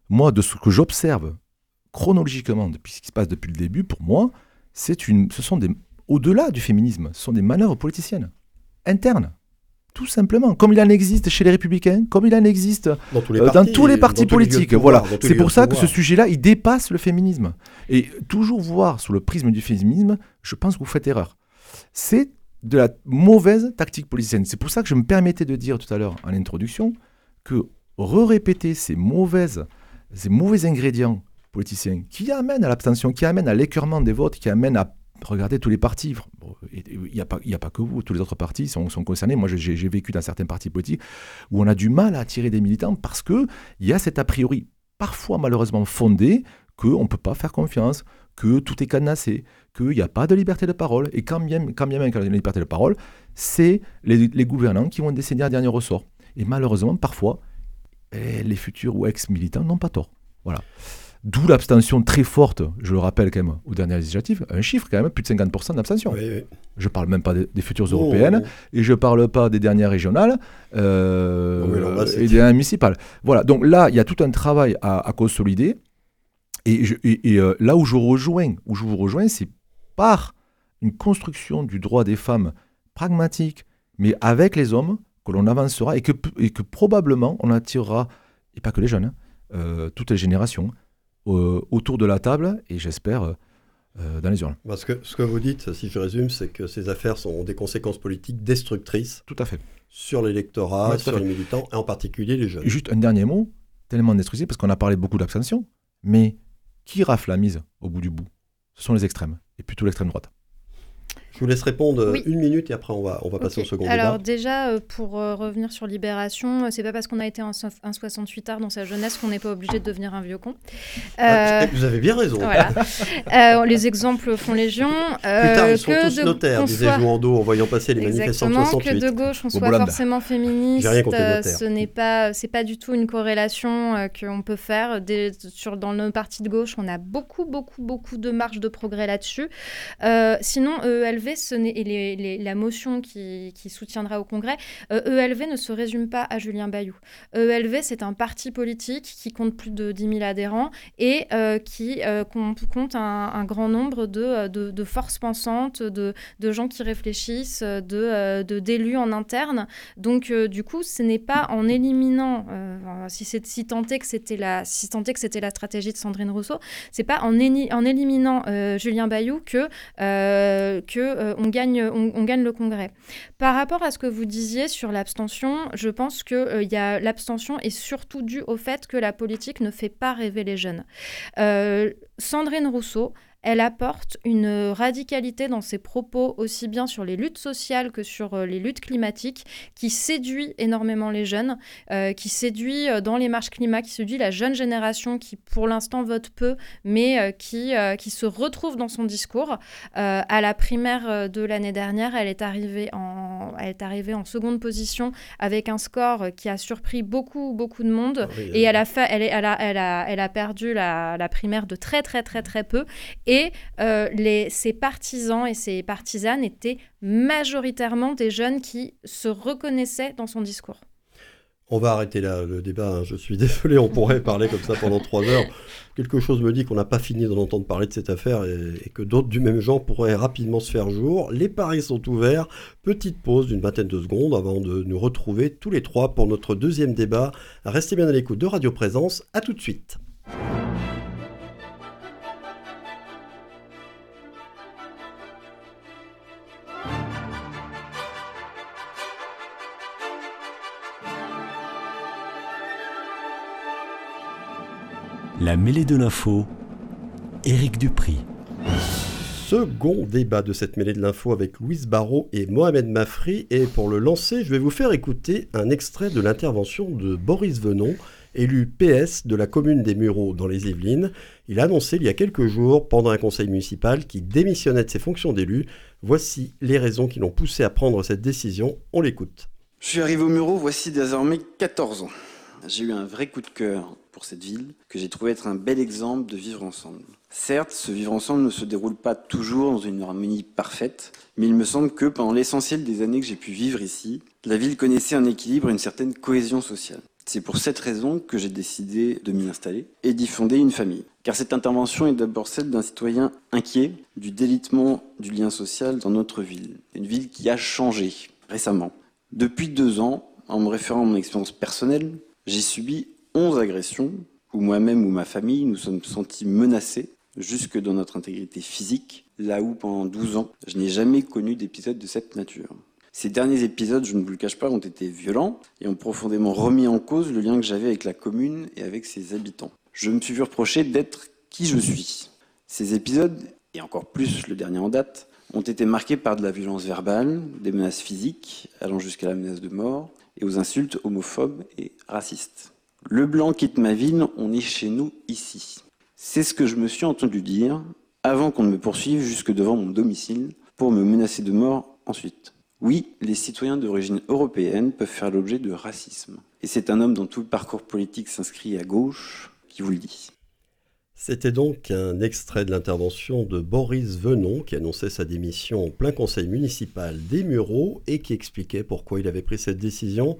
moi, de ce que j'observe chronologiquement depuis ce qui se passe depuis le début, pour moi, c'est une, ce sont des, au-delà du féminisme, ce sont des manœuvres politiciennes internes. Tout simplement, comme il en existe chez les républicains, comme il en existe dans tous les euh, partis, politiques. voilà, c'est pour ça que ce sujet-là, il dépasse le féminisme. Et toujours voir sous le prisme du féminisme, je pense que vous faites erreur c'est de la mauvaise tactique politicienne. C'est pour ça que je me permettais de dire tout à l'heure en introduction que re-répéter ces mauvaises, ces mauvais ingrédients politiciens qui amènent à l'abstention, qui amènent à l'écœurement des votes, qui amènent à regarder tous les partis. Il n'y a, pas, a pas que vous, tous les autres partis sont, sont concernés. Moi, j'ai vécu dans certains partis politiques où on a du mal à attirer des militants parce qu'il y a cet a priori, parfois malheureusement fondé, qu'on ne peut pas faire confiance, que tout est cadenassé, qu'il n'y a pas de liberté de parole, et quand bien, quand bien même qu'il y a une liberté de parole, c'est les, gouvernants qui vont décider un dernier ressort. Et malheureusement, parfois, eh, les futurs ou ex-militants n'ont pas tort. Voilà. D'où l'abstention très forte, je le rappelle quand même, aux dernières législatives, un chiffre quand même, plus de 50% d'abstention. Je ne parle même pas des, futures oh, européennes, oh. et je ne parle pas des dernières régionales euh, oh, et des dernières municipales. Voilà, donc là, il y a tout un travail à, consolider. Et, euh, là où je rejoins, où je vous rejoins, c'est par une construction du droit des femmes pragmatique, mais avec les hommes, que l'on avancera et que, et que probablement on attirera, et pas que les jeunes, hein, euh, toutes les générations, euh, autour de la table et j'espère euh, dans les urnes. Parce que ce que vous dites, si je résume, c'est que ces affaires ont des conséquences politiques destructrices. Tout à fait. Sur l'électorat, sur les militants, et en particulier les jeunes. Juste un dernier mot, tellement destructif, parce qu'on a parlé beaucoup d'abstention, mais qui rafle la mise au bout du bout? Ce sont les extrêmes et plutôt l'extrême droite. Je vous laisse répondre une minute et après on va, on va passer au second Alors déjà, euh, pour euh, revenir sur Libération, euh, c'est pas parce qu'on a été un, 68 art dans sa jeunesse qu'on n'est pas obligé de devenir un vieux con. Ah, vous avez bien raison. les exemples font légion. Plus tard, ils sont tous notaires, disait soit... Jouando en voyant passer les manifestants de 68. que de gauche, on soit forcément féministe, ce n'est pas, c'est pas du tout une corrélation qu'on peut faire. sur, dans nos partis de gauche, on a beaucoup, beaucoup, beaucoup de marge de progrès là-dessus. sinon, ELV ce et la motion qui, soutiendra au Congrès, ELV euh, e ne se résume pas à Julien Bayou. ELV, c'est un parti politique qui compte plus de 10 000 adhérents et euh, qui euh, compte un, grand nombre de, forces pensantes, de, gens qui réfléchissent, de, d'élus en interne. Donc, du coup, ce n'est pas en éliminant, si, c'est, si tant que c'était la, si tant que c'était la stratégie de Sandrine Rousseau, c'est pas en, en éliminant Julien Bayou que, que euh, on, gagne, on, gagne le Congrès. Par rapport à ce que vous disiez sur l'abstention, je pense que euh, l'abstention est surtout due au fait que la politique ne fait pas rêver les jeunes. Euh, Sandrine Rousseau elle apporte une radicalité dans ses propos, aussi bien sur les luttes sociales que sur euh, les luttes climatiques, qui séduit énormément les jeunes, euh, qui séduit euh, dans les marches climat, qui séduit la jeune génération qui pour l'instant vote peu, mais qui, qui se retrouve dans son discours. à la primaire de l'année dernière, elle est, arrivée en, elle est arrivée en seconde position avec un score qui a surpris beaucoup, beaucoup de monde. Et elle a, fait, elle, est, elle, a, elle, a, elle a perdu la, la primaire de très, très, très, très peu. Et et euh, les, ses partisans et ses partisanes étaient majoritairement des jeunes qui se reconnaissaient dans son discours. On va arrêter là le débat. Hein. Je suis [LAUGHS] désolé, on pourrait parler comme ça pendant trois heures. Quelque chose me dit qu'on n'a pas fini d'en entendre parler de cette affaire et, que d'autres du même genre pourraient rapidement se faire jour. Les paris sont ouverts. Petite pause d'une vingtaine de secondes avant de nous retrouver tous les trois pour notre deuxième débat. Restez bien à l'écoute de Radio Présence. À tout de suite. La mêlée de l'info, Éric Dupri. Second débat de cette mêlée de l'info avec Louise Barrault et Mohamed Mafri. Et pour le lancer, je vais vous faire écouter un extrait de l'intervention de Boris Venon, élu PS de la commune des Mureaux dans les Yvelines. Il a annoncé il y a quelques jours, pendant un conseil municipal, qu'il démissionnait de ses fonctions d'élu. Voici les raisons qui l'ont poussé à prendre cette décision. On l'écoute. Je suis arrivé aux Mureaux voici désormais 14 ans. J'ai eu un vrai coup de cœur pour cette ville, que j'ai trouvé être un bel exemple de vivre ensemble. Certes, ce vivre ensemble ne se déroule pas toujours dans une harmonie parfaite, mais il me semble que pendant l'essentiel des années que j'ai pu vivre ici, la ville connaissait un équilibre et une certaine cohésion sociale. C'est pour cette raison que j'ai décidé de m'y installer et d'y fonder une famille. Car cette intervention est d'abord celle d'un citoyen inquiet du délitement du lien social dans notre ville. Une ville qui a changé récemment. Depuis deux ans, en me référant à mon expérience personnelle, j'ai subi 11 agressions où moi-même ou ma famille nous sommes sentis menacés jusque dans notre intégrité physique, là où pendant 12 ans, je n'ai jamais connu d'épisode de cette nature. Ces derniers épisodes, je ne vous le cache pas, ont été violents et ont profondément remis en cause le lien que j'avais avec la commune et avec ses habitants. Je me suis vu reprocher d'être qui je suis. Ces épisodes, et encore plus le dernier en date, ont été marqués par de la violence verbale, des menaces physiques, allant jusqu'à la menace de mort, et aux insultes homophobes et racistes. Le blanc quitte ma ville, on est chez nous ici. C'est ce que je me suis entendu dire avant qu'on ne me poursuive jusque devant mon domicile pour me menacer de mort ensuite. Oui, les citoyens d'origine européenne peuvent faire l'objet de racisme. Et c'est un homme dont tout le parcours politique s'inscrit à gauche qui vous le dit. C'était donc un extrait de l'intervention de Boris Venon qui annonçait sa démission en plein conseil municipal des Mureaux et qui expliquait pourquoi il avait pris cette décision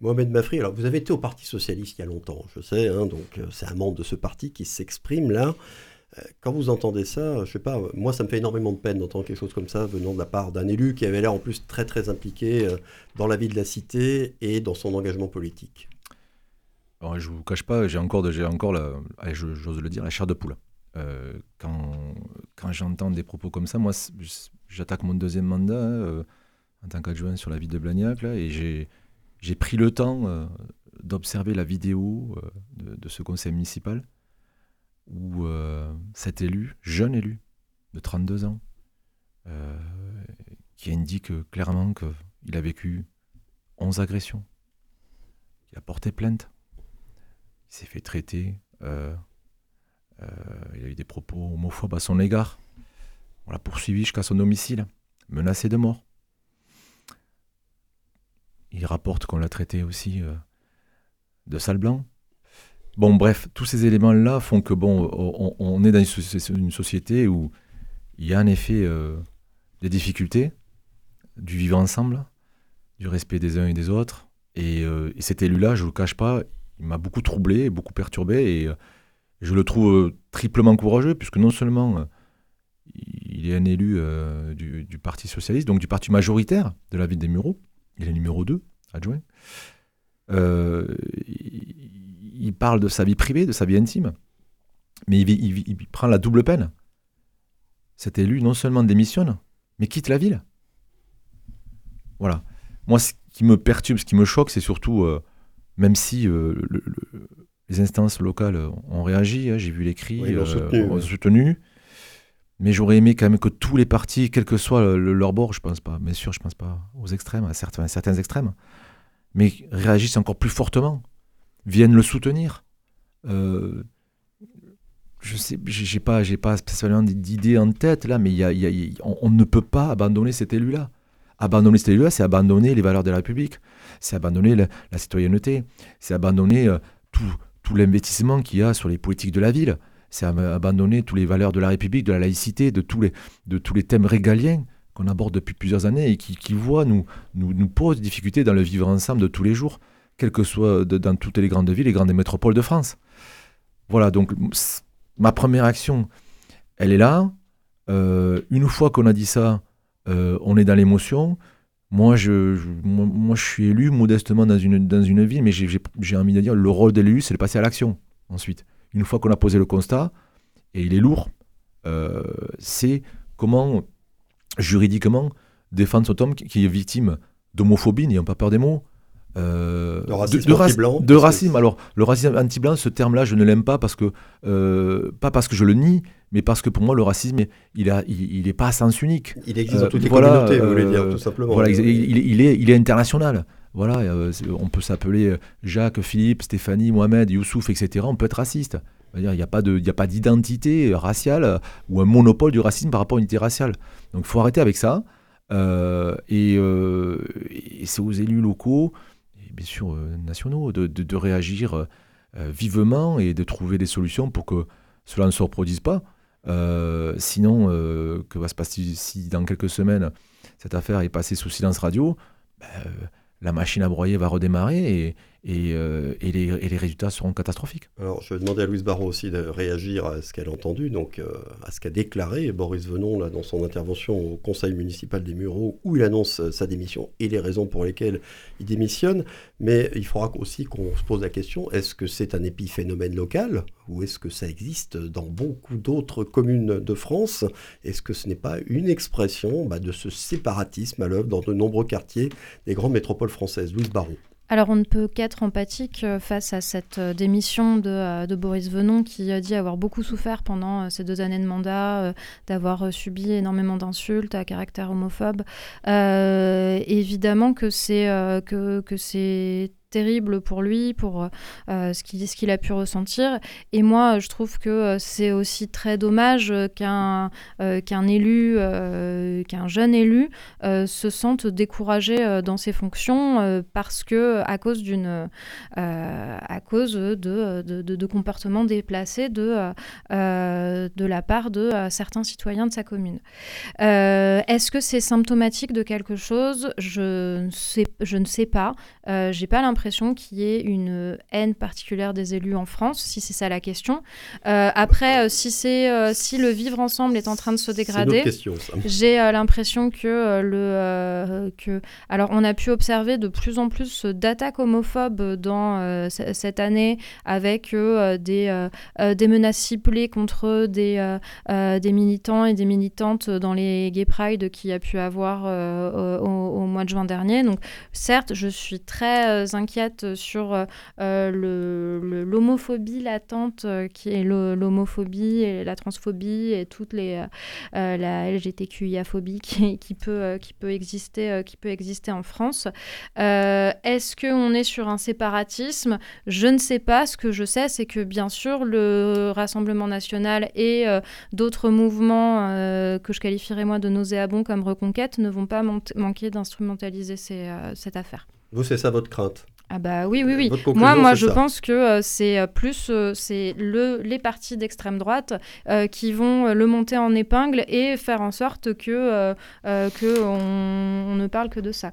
Mohamed Mafri, alors vous avez été au Parti Socialiste il y a longtemps, je sais, hein, donc euh, c'est un membre de ce parti qui s'exprime là. Euh, quand vous entendez ça, je sais pas, moi ça me fait énormément de peine d'entendre quelque chose comme ça venant de la part d'un élu qui avait l'air en plus très très impliqué euh, dans la vie de la cité et dans son engagement politique. Je vous cache pas, j'ai encore, encore, j'ose le dire, la chair de poule. quand, quand j'entends des propos comme ça, moi j'attaque mon deuxième mandat en tant qu'adjoint sur la ville de Blagnac là, et j'ai pris le temps euh, d'observer la vidéo euh, de, ce conseil municipal où euh, cet élu, jeune élu de 32 ans, qui indique clairement qu'il a vécu 11 agressions, qu'il a porté plainte, il s'est fait traiter, il a eu des propos homophobes à son égard, on l'a poursuivi jusqu'à son domicile, menacé de mort il rapporte qu'on l'a traité aussi euh, de sale blanc. Bon, bref, tous ces éléments-là font que, bon, on, est dans une, société où il y a en effet euh, des difficultés, du vivre ensemble, du respect des uns et des autres. Et, euh, cet élu-là, je ne le cache pas, il m'a beaucoup troublé, beaucoup perturbé, et je le trouve triplement courageux, puisque non seulement il est un élu du, Parti socialiste, donc du parti majoritaire de la ville des Mureaux, il est numéro 2, adjoint. Euh, il, parle de sa vie privée, de sa vie intime, mais il, prend la double peine. Cet élu non seulement démissionne, mais quitte la ville. Voilà. Moi, ce qui me perturbe, ce qui me choque, c'est surtout, euh, même si euh, les instances locales ont réagi, hein, j'ai vu les cris, ont soutenu, mais j'aurais aimé quand même que tous les partis, quel que soit leur bord, je pense pas, bien sûr, je pense pas aux extrêmes, à certains, certains extrêmes, mais réagissent encore plus fortement, viennent le soutenir. Euh, je sais, j'ai pas, j'ai pas spécialement d'idées en tête là, mais y on, ne peut pas abandonner cet élu-là. Abandonner cet élu-là, c'est abandonner les valeurs de la République, c'est abandonner la, citoyenneté, c'est abandonner euh, tout, tout l'investissement qu'il y a sur les politiques de la ville c'est abandonner toutes les valeurs de la République, de la laïcité, de tous les, de tous les thèmes régaliens qu'on aborde depuis plusieurs années et qui, voient, nous, nous, nous posent des difficultés dans le vivre ensemble de tous les jours. quelles que soient dans toutes les grandes villes, les grandes métropoles de France. Voilà, donc ma première action, elle est là. Euh, une fois qu'on a dit ça, euh, on est dans l'émotion. Moi je, moi, je suis élu modestement dans une, dans une ville, mais j'ai envie de dire, le rôle de l'élu, c'est de passer à l'action ensuite. Une fois qu'on a posé le constat, et il est lourd, euh, c'est comment, juridiquement, défendre cet homme qui est victime d'homophobie, n'ayant pas peur des mots, euh, de racisme anti-blanc. De, racisme. Alors, le racisme anti-blanc, ce terme-là, je ne l'aime pas parce que euh, pas parce que je le nie, mais parce que pour moi, le racisme, il a, il, est pas à sens unique. Il existe dans toutes les communautés, vous voulez dire, tout simplement. Voilà, il, il, est, il est international. Voilà, on peut s'appeler Jacques, Philippe, Stéphanie, Mohamed, Youssouf, etc. On peut être raciste. Il n'y a pas d'identité raciale ou un monopole du racisme par rapport à une unité raciale. Donc il faut arrêter avec ça. Euh, et, et c'est aux élus locaux bien sûr euh, nationaux, de, réagir euh, vivement et de trouver des solutions pour que cela ne se reproduise pas. Euh, sinon, que va se passer si dans quelques semaines cette affaire est passée sous silence radio ben, La machine à broyer va redémarrer et, euh, et, les, résultats seront catastrophiques. Alors, je vais demander à Louise Barrault aussi de réagir à ce qu'elle a entendu, donc euh, à ce qu'a déclaré Boris Venon là, dans son intervention au Conseil municipal des Mureaux, où il annonce euh, sa démission et les raisons pour lesquelles il démissionne. Mais il faudra aussi qu'on se pose la question est-ce que c'est un épiphénomène local ou est-ce que ça existe dans beaucoup d'autres communes de France? Est-ce que ce n'est pas une expression bah, de ce séparatisme à l'œuvre dans de nombreux quartiers des grandes métropoles françaises? Louise Barrault. Alors on ne peut qu'être empathique euh, face à cette euh, démission de, euh, de, Boris Venon qui a dit avoir beaucoup souffert pendant ces deux années de mandat, d'avoir subi énormément d'insultes à caractère homophobe. évidemment que c'est que, que c'est terrible pour lui, pour euh, ce qu'il a pu ressentir. Et moi, je trouve que euh, c'est aussi très dommage qu'un euh, qu'un élu, qu'un jeune élu, se sente découragé dans ses fonctions parce que à cause d'une, à cause de, de, de, comportements déplacés de, de la part de certains citoyens de sa commune. Est-ce que c'est symptomatique de quelque chose? Je ne sais, je ne sais pas. J'ai pas l'impression l'impression qu'il y ait une haine particulière des élus en France, si c'est ça la question. Euh, après, euh, si, c'est, euh, si le vivre ensemble est en train de se dégrader, j'ai l'impression que le que alors on a pu observer de plus en plus d'attaques homophobes dans cette année avec des des menaces ciblées contre des des militants et des militantes dans les gay pride qui a pu avoir au, au, mois de juin dernier. Donc certes, je suis très inquiète sur euh, euh, l'homophobie latente euh, qui est l'homophobie et la transphobie et toutes les la LGBTQIA-phobie qui, qui, peut qui peut exister qui peut exister en France. Est-ce qu'on est sur un séparatisme? Je ne sais pas. Ce que je sais, c'est que bien sûr le Rassemblement national et d'autres mouvements que je qualifierais moi de nauséabonds comme Reconquête ne vont pas manquer d'instrumentaliser cette affaire. Vous, c'est ça votre crainte? Ah bah oui, oui, oui. Moi, moi je pense que euh, c'est euh, plus euh, c'est le, les partis d'extrême droite qui vont le monter en épingle et faire en sorte que, que on, ne parle que de ça.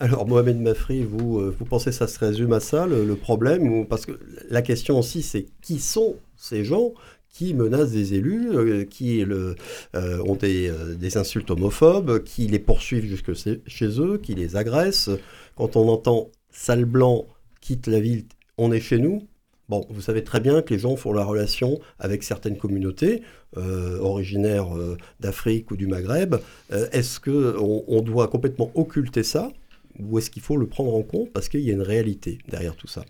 Alors Mohamed Mafri, vous, vous pensez que ça se résume à ça, le, problème ou, Parce que la question aussi, c'est qui sont ces gens qui menacent des élus, qui le, ont des, des, insultes homophobes, qui les poursuivent jusque chez eux, qui les agressent? Quand on entend Salle Blanc quitte la ville, on est chez nous. Bon, vous savez très bien que les gens font la relation avec certaines communautés euh, originaires euh, d'Afrique ou du Maghreb. Euh, est-ce qu'on on doit complètement occulter ça ou est-ce qu'il faut le prendre en compte parce qu'il y a une réalité derrière tout ça?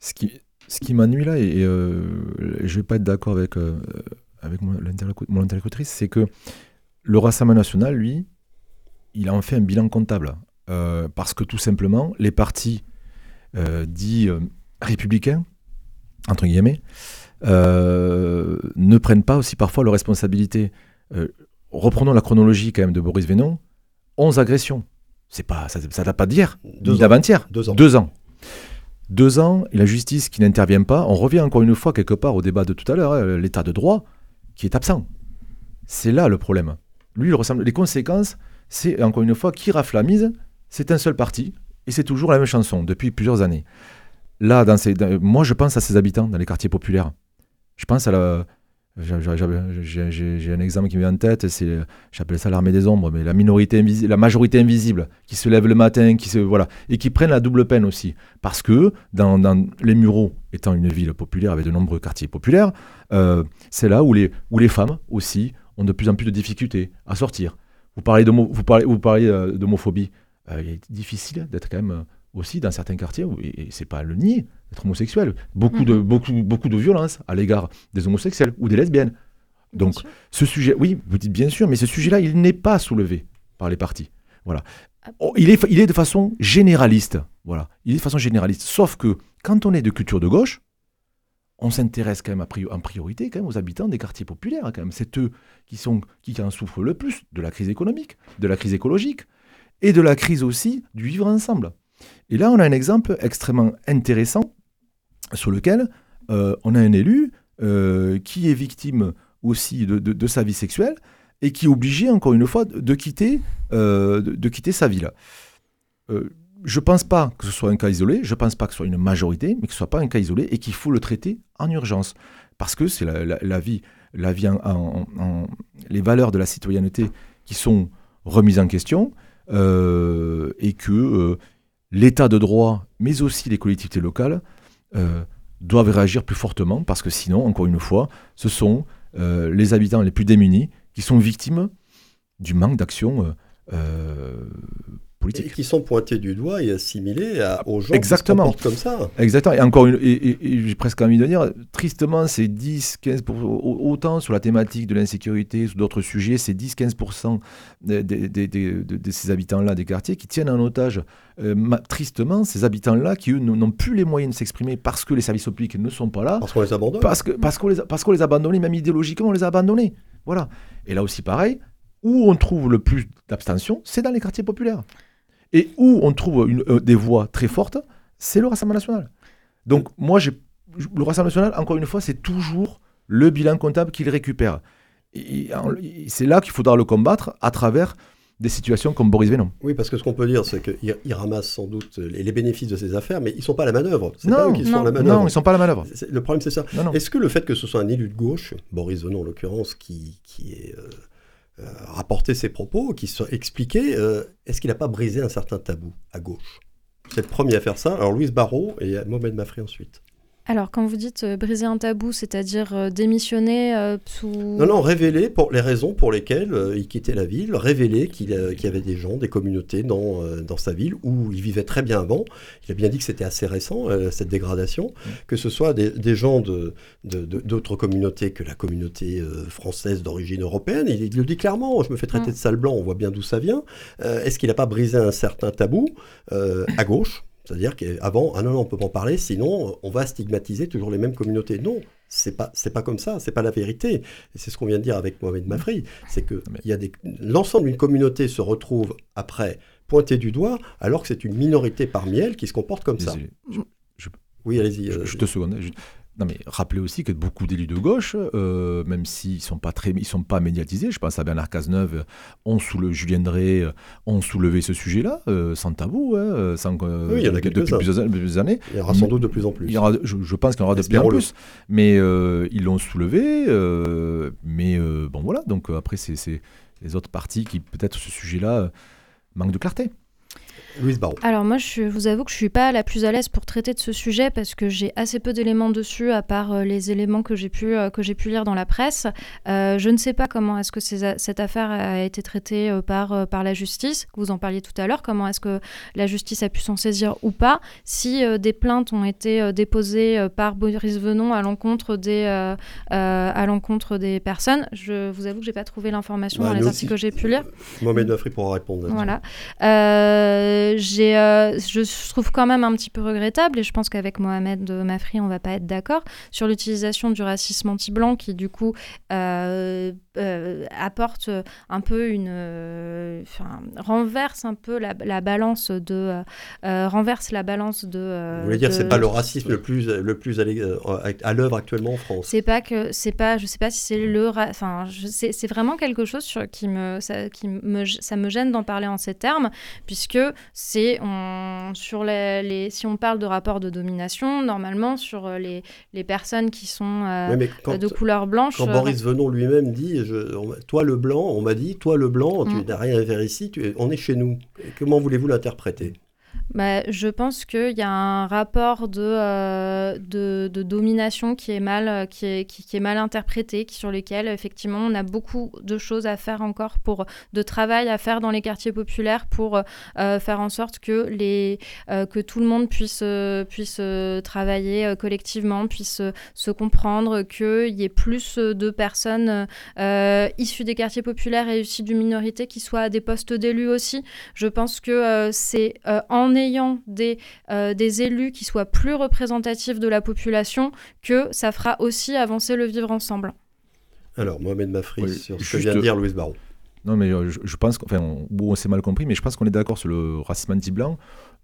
Ce qui, m'ennuie là, et, je ne vais pas être d'accord avec, avec mon, mon interlocutrice, c'est que le Rassemblement national, lui, il a en fait un bilan comptable. Euh, parce que tout simplement, les partis euh, dits euh, républicains, entre guillemets, ne prennent pas aussi parfois leurs responsabilités. reprenons la chronologie quand même de Boris Vénon. 11 agressions. C'est pas, ça ne date pas d'hier, d'avant-hier. Deux ans. Deux ans. Deux ans, et la justice qui n'intervient pas. On revient encore une fois quelque part au débat de tout à l'heure, hein, l'état de droit qui est absent. C'est là le problème. Lui, il ressemble. Les conséquences, c'est encore une fois qui rafle la mise c'est un seul parti. Et c'est toujours la même chanson depuis plusieurs années. Là, moi, je pense à ces habitants dans les quartiers populaires. Je pense à la. J'ai un exemple qui me vient en tête, j'appelle ça l'armée des ombres, mais la minorité invisible, la majorité invisible, qui se lève le matin, qui se, voilà, et qui prennent la double peine aussi, parce que dans, les Mureaux, étant une ville populaire avec de nombreux quartiers populaires, euh, c'est là où les, femmes aussi ont de plus en plus de difficultés à sortir. Vous parlez de, vous parlez, vous parlez euh, d'homophobie, euh, il est difficile d'être quand même aussi dans certains quartiers, et, c'est pas le nier, être homosexuel. Beaucoup, de, mhm. beaucoup, beaucoup de violence à l'égard des homosexuels ou des lesbiennes. Donc, ce sujet, oui, vous dites bien sûr, mais ce sujet-là, il n'est pas soulevé par les partis. Voilà. Ah. Oh, il, est, il est de façon généraliste. Voilà. Il est de façon généraliste. Sauf que quand on est de culture de gauche, on s'intéresse quand même en priorité quand même aux habitants des quartiers populaires. Quand même. C'est eux qui, sont, qui en souffrent le plus de la crise économique, de la crise écologique et de la crise aussi du vivre ensemble. Et là, on a un exemple extrêmement intéressant sur lequel euh, on a un élu euh, qui est victime aussi de, sa vie sexuelle et qui est obligé, encore une fois, de quitter, euh, de, quitter sa ville. je ne pense pas que ce soit un cas isolé, je ne pense pas que ce soit une majorité, mais que ce ne soit pas un cas isolé et qu'il faut le traiter en urgence. Parce que c'est la, vie, la vie les valeurs de la citoyenneté qui sont remises en question et que l'État de droit, mais aussi les collectivités locales, euh, doivent réagir plus fortement parce que sinon, encore une fois, ce sont euh, les habitants les plus démunis qui sont victimes du manque d'action euh, politique. Et qui sont pointés du doigt et assimilés aux gens Exactement. qui se comme ça. Exactement. Et encore, une, et, j'ai presque envie de dire, tristement, c'est 10-15%, autant sur la thématique de l'insécurité, sur d'autres sujets, c'est 10-15% de, de, ces habitants-là des quartiers qui tiennent en otage, euh, tristement, ces habitants-là qui, eux, n'ont plus les moyens de s'exprimer parce que les services publics ne sont pas là. Parce qu'on les abandonne. Parce, qu'on les, parce les a abandonnés, même idéologiquement, on les a abandonnés. Voilà. Et là aussi, pareil, où on trouve le plus d'abstention, c'est dans les quartiers populaires. Et où on trouve euh, des voix très fortes, c'est le Rassemblement national. Donc moi, le Rassemblement national, encore une fois, c'est toujours le bilan comptable qu'il récupère. Et, c'est là qu'il faudra le combattre à travers des situations comme Boris Vénon. Oui, parce que ce qu'on peut dire, c'est qu'il ramasse sans doute les, bénéfices de ses affaires, mais ils ne sont pas à la manœuvre. C'est pas eux qui sont à la manœuvre. Non, ils ne sont pas à la manœuvre. Le problème, c'est ça. Est-ce que le fait que ce soit un élu de gauche, Boris Vénon en l'occurrence, qui, qui est... Euh, euh, rapporter ses propos, qui sont expliqués, euh, est-ce qu'il n'a pas brisé un certain tabou à gauche? C'est le premier à faire ça. Alors Louise Barrault et Mohamed Mafri ensuite. Alors, quand vous dites euh, briser un tabou, c'est-à-dire euh, démissionner euh, sous... Non, non, révéler pour les raisons pour lesquelles il quittait la ville, révéler qu'il y avait des gens, des communautés dans, dans sa ville où il vivait très bien avant. Il a bien dit que c'était assez récent, cette dégradation, mmh. que ce soit des, gens d'autres de, de, communautés que la communauté française d'origine européenne. Il, le dit clairement, je me fais traiter mmh. de sale blanc, on voit bien d'où ça vient. Est-ce qu'il n'a pas brisé un certain tabou à gauche? C'est-à-dire qu'avant, ah non, non, on peut pas en parler, sinon on va stigmatiser toujours les mêmes communautés. Non, c'est pas, c'est pas comme ça, c'est pas la vérité. Et c'est ce qu'on vient de dire avec Mohamed Mafri, c'est que il y a des, l'ensemble d'une communauté se retrouve après pointé du doigt, alors que c'est une minorité parmi elles qui se comporte comme ça. oui, allez-y. Je, euh, te seconde. Non, mais rappelez aussi que beaucoup d'élus de gauche, euh, même s'ils ne sont, pas très, ils sont pas médiatisés, je pense à Bernard Cazeneuve, ont sous le Julien Drey, euh, ont soulevé ce sujet-là, euh, sans tabou, hein, sans, oui, il y en a depuis plusieurs, années. Il y aura sans doute de plus en plus. Il y aura, je, pense qu'il y en aura de plus en plus. Mais ils l'ont soulevé, mais bon voilà, donc après, c'est les autres partis qui, peut-être, ce sujet-là, manquent de clarté. Louise Barrault. Alors moi, je vous avoue que je suis pas la plus à l'aise pour traiter de ce sujet parce que j'ai assez peu d'éléments dessus, à part euh, les éléments que j'ai pu, euh, que j'ai pu lire dans la presse. Euh, je ne sais pas comment est-ce que cette affaire a été traitée par, par la justice. Vous en parliez tout à l'heure. Comment est-ce que la justice a pu s'en saisir ou pas? Si des plaintes ont été déposées par Boris Venon à l'encontre des, à l'encontre des personnes, je vous avoue que j'ai pas trouvé l'information bah, dans les articles que j'ai pu lire. Mohamed pourra répondre. Voilà. Euh, j'ai, euh, je trouve quand même un petit peu regrettable, et je pense qu'avec Mohamed Mafri, on va pas être d'accord, sur l'utilisation du racisme anti-blanc qui, du coup, euh, apporte un peu une, enfin renverse un peu la, balance de, renverse la balance de. Vous voulez dire, c'est pas le racisme le plus le plus à, l'œuvre actuellement en France. C'est pas que c'est pas, je sais pas si c'est le, enfin, c'est vraiment quelque chose sur, qui me, ça, qui me, ça me gêne d'en parler en ces termes, puisque c'est sur les, si on parle de rapport de domination, normalement sur les, les personnes qui sont euh, de couleur blanche. Quand Boris euh, Venon lui-même dit, je, toi le blanc, on m'a dit, toi le blanc, tu mm. n'as rien à faire ici, tu, on est chez nous. Comment voulez-vous l'interpréter? Bah, je pense qu'il y a un rapport de, euh, domination qui est mal, euh, interprété, sur lequel effectivement on a beaucoup de choses à faire encore, de travail à faire dans les quartiers populaires pour euh, faire en sorte que, tout le monde puisse, travailler collectivement, puisse se comprendre, qu'il y ait plus de personnes issues des quartiers populaires et issues d'une minorité qui soient à des postes d'élus aussi. Je pense que c'est en ayant des, euh, des élus qui soient plus représentatifs de la population que ça fera aussi avancer le vivre ensemble. Alors, Mohamed Mafri, sur ce que vient de dire Louise Barrault. Non, mais euh, je, pense qu'enfin, on, on s'est mal compris, mais je pense qu'on est d'accord sur le racisme anti-blanc.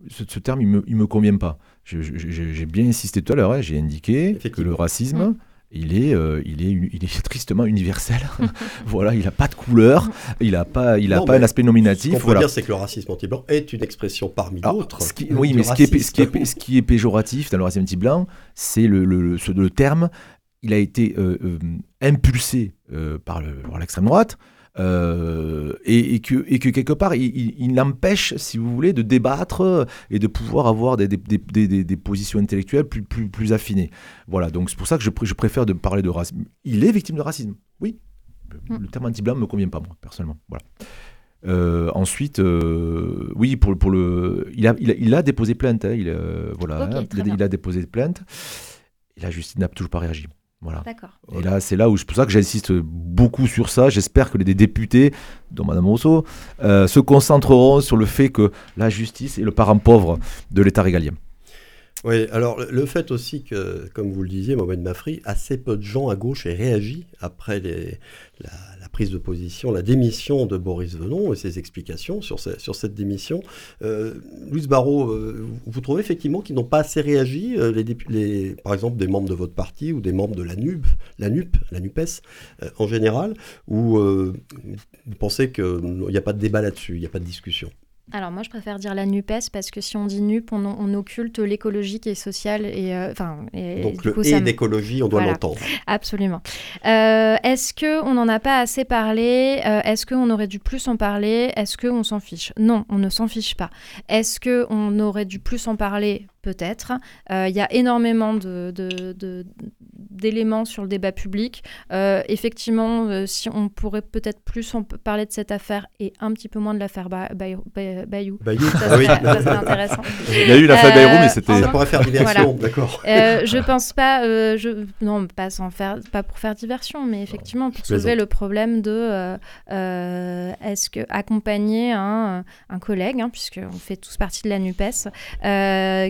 Ce, terme, il ne me, convient pas. J'ai bien insisté tout à l'heure, hein, j'ai indiqué que le racisme, mmh il est, euh, il est, il est [LAUGHS] tristement universel. [LAUGHS] voilà, il n'a pas de couleur, il n'a pas, il a pas un aspect nominatif. Ce qu'on peut dire, c'est que le racisme anti-blanc est une expression parmi d'autres. Oui, mais ce qui, est, ce, qui est, ce qui, est, péjoratif dans le racisme anti-blanc, c'est le, le, le, terme. Il a été euh, euh, impulsé par l'extrême droite. Euh, et, que, et que quelque part, il, il, l'empêche, si vous voulez, de débattre et de pouvoir avoir des, des, des, des positions intellectuelles plus, plus, plus, affinées. Voilà, donc c'est pour ça que je, je, préfère de parler de racisme. Il est victime de racisme, oui. Le mm. terme anti-blanc ne me convient pas, moi, personnellement. Voilà. Euh, ensuite, euh, oui, pour, pour le, il a, il a, déposé plainte. Hein, il, voilà, il, a, déposé plainte. Et la justice n'a toujours pas réagi. Voilà. Et là, c'est là où c'est pour ça que j'insiste beaucoup sur ça. J'espère que les députés, dont Mme Rousseau, euh, se concentreront sur le fait que la justice est le parent pauvre de l'État régalien. Oui, alors le fait aussi que, comme vous le disiez, Mohamed Mafri, assez peu de gens à gauche aient réagi après la, prise de position, la démission de Boris Venon et ses explications sur, cette démission. Euh, Louise Barrault, euh, vous trouvez effectivement qu'ils n'ont pas assez réagi, euh, les, les, par exemple des membres de votre parti ou des membres de la NUP, la NUP, la NUPES en général, ou vous pensez qu'il n'y a pas de débat là-dessus, il n'y a pas de discussion? Alors moi je préfère dire la NUPES parce que si on dit NUP, on, occulte l'écologique et social et euh, enfin. Donc le et d'écologie, on doit l'entendre. Absolument. Euh, est-ce que on n'en a pas assez parlé euh, Est-ce qu'on aurait dû plus en parler Est-ce qu'on s'en fiche? Non, on ne s'en fiche pas. Est-ce que on aurait dû plus en parler peut-être. Euh, il y a énormément d'éléments de, sur le débat public. Euh, effectivement, euh, si on pourrait peut-être plus parler de cette affaire et un petit peu moins de l'affaire Bayou. Bayou. Ça, ah oui. intéressant. [LAUGHS] Il y a eu l'affaire Bayrou, mais c'était... Ça pourrait faire diversion, d'accord. je pense pas... je... Non, pas, sans faire... pas pour faire diversion, mais effectivement, pour soulever le problème de... Est-ce que accompagner un, un collègue, hein, puisqu'on fait tous partie de la NUPES,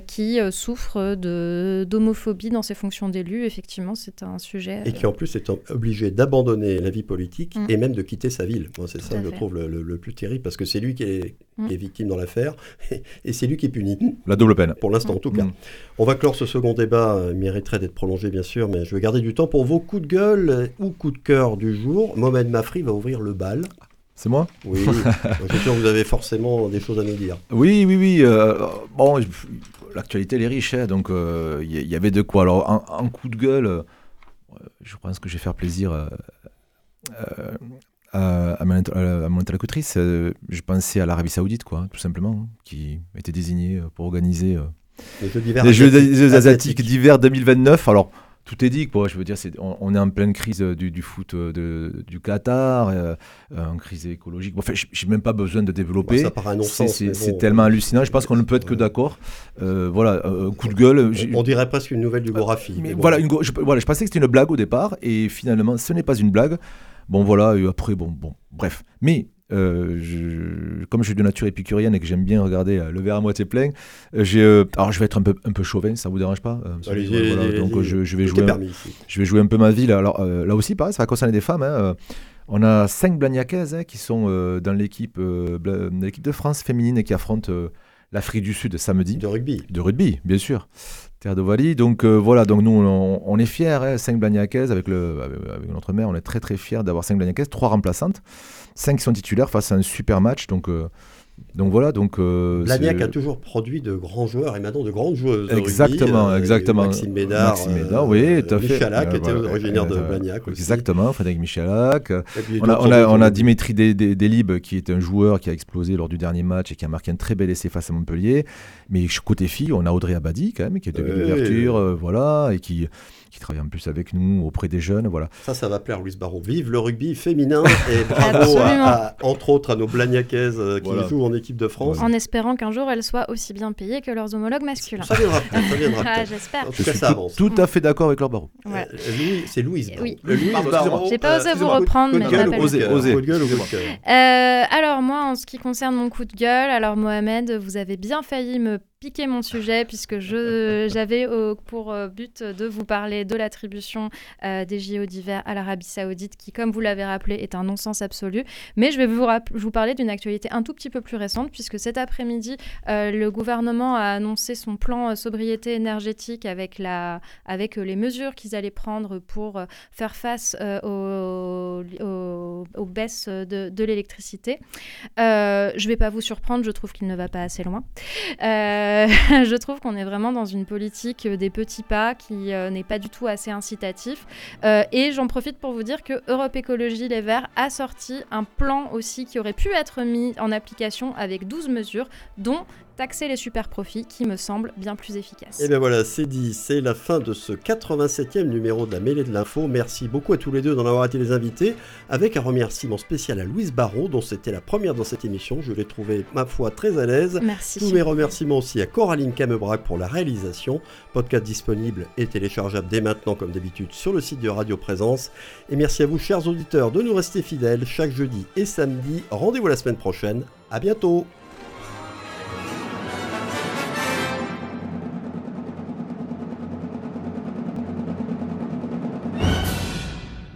qui euh, souffre d'homophobie dans ses fonctions d'élu. Effectivement, c'est un sujet. Et qui en plus est obligé d'abandonner la vie politique mm. et même de quitter sa ville. c'est ça je trouve le, plus terrible parce que c'est lui qui est, mm. victime dans l'affaire [LAUGHS] et, c'est lui qui est puni. La double peine. Pour l'instant, en tout cas. Mm. On va clore ce second débat. Il mériterait d'être prolongé, bien sûr, mais je vais garder du temps pour vos coups de gueule ou coups de cœur du jour. Mohamed Mafri va ouvrir le bal. C'est moi? Oui, [LAUGHS] je suis sûr que vous avez forcément des choses à nous dire. Oui, oui, oui. Euh, bon, l'actualité, elle est riche, hein, donc il euh, y, avait de quoi. Alors, un, coup de gueule, euh, je pense que je vais faire plaisir à, mon, interlocutrice. je pensais à l'Arabie Saoudite, quoi, tout simplement, qui était désignée pour organiser les Jeux asiatiques d'hiver 2029. Alors, tout est dit. Quoi. Je veux dire, on, est en pleine crise euh, du, foot euh, de, du Qatar, euh, en crise écologique. Enfin, je n'ai même pas besoin de développer. c'est tellement hallucinant. Je pense qu'on ne peut être que d'accord. voilà, un coup de gueule. On, dirait presque une nouvelle du Gorafi. Mais, voilà, je, voilà, je pensais que c'était une blague au départ, et finalement, ce n'est pas une blague. Bon, voilà, et après, bon, bon, bref. Mais euh, je, comme je suis de nature épicurienne et que j'aime bien regarder euh, le verre à moitié plein, euh, alors je vais être un peu, un peu chauvin, ça vous dérange pas Donc je, vais jouer, je vais jouer un peu ma vie. Alors là aussi, pareil, ça va concerner des femmes. Hein, On a cinq Blagnacaises hein, qui sont dans l'équipe de France féminine et qui affrontent l'Afrique du Sud samedi. De rugby. De rugby, bien sûr. Terre d'Ovalie. Donc euh, voilà, donc nous on, on est fiers, hein, 5 Blagnacaises avec, le, avec, avec notre mère, on est très très fiers d'avoir 5 Blagnacaises, 3 remplaçantes, 5 qui sont titulaires face à un super match. Donc, euh, donc voilà, donc. euh, Blagnac a toujours produit de grands joueurs et maintenant de grandes joueuses. rugby. Exactement, Euh, exactement. Maxime Médard. Maxime Médard, oui, tout à fait. Michalak Euh, était voilà, originaire de euh, Blagnac aussi. Exactement, Frédéric Michalak. On a, on a, on a joueurs. Dimitri Delib, qui est un joueur qui a explosé lors du dernier match et qui a marqué un très bel essai face à Montpellier. Mais côté filles, on a Audrey Abadi, quand même, qui est de l'ouverture, euh, voilà, et qui, qui travaille en plus avec nous auprès des jeunes, voilà. Ça, ça va plaire Louis Barrault. Vive le rugby féminin [LAUGHS] et bravo, à, entre autres, à nos Blagnacaises euh, qui Voilà. jouent en équipe de France. En espérant qu'un jour elles soient aussi bien payées que leurs homologues masculins. Ça viendra ça viendra [LAUGHS] Ah, j'espère. En Je tout cas, suis ça tout, avance. tout à fait d'accord avec leur barreau. Ouais. Euh, Louis- c'est Louise Barrault. Oui. Le Louise Barrault. J'ai pas osé vous reprendre, mais gueule, m'appelle osez, Louise. osez. Coup de gueule Euh, alors moi, en ce qui concerne mon coup de gueule, alors Mohamed, vous avez bien failli me piquer mon sujet puisque je [LAUGHS] j'avais euh, pour euh, but de vous parler de l'attribution euh, des JO d'hiver à l'Arabie Saoudite, qui, comme vous l'avez rappelé, est un non-sens absolu. Mais je vais vous, rapp- vous parler d'une actualité un tout petit peu plus récente puisque cet après-midi, euh, le gouvernement a annoncé son plan sobriété énergétique avec la avec les mesures qu'ils allaient prendre pour faire face aux, aux- aux baisses de, de l'électricité. Je ne vais pas vous surprendre, je trouve qu'il ne va pas assez loin. Euh, [LAUGHS] je trouve qu'on est vraiment dans une politique des petits pas qui euh, n'est pas du tout assez incitatif. Euh, et j'en profite pour vous dire que Europe Écologie Les Verts a sorti un plan aussi qui aurait pu être mis en application avec 12 mesures, dont taxer les super profits, qui me semble bien plus efficace. Et bien voilà, c'est dit, c'est la fin de ce 87e numéro de la mêlée de l'info. Merci beaucoup à tous les deux d'en avoir été les invités, avec un remerciement spécial à Louise Barrault, dont c'était la première dans cette émission. Je l'ai trouvée, ma foi, très à l'aise. Merci. Tous mes remerciements aussi à Coraline Camebrac pour la réalisation. Podcast disponible et téléchargeable dès maintenant, comme d'habitude, sur le site de Radio Présence. Et merci à vous, chers auditeurs, de nous rester fidèles chaque jeudi et samedi. Rendez-vous la semaine prochaine. À bientôt!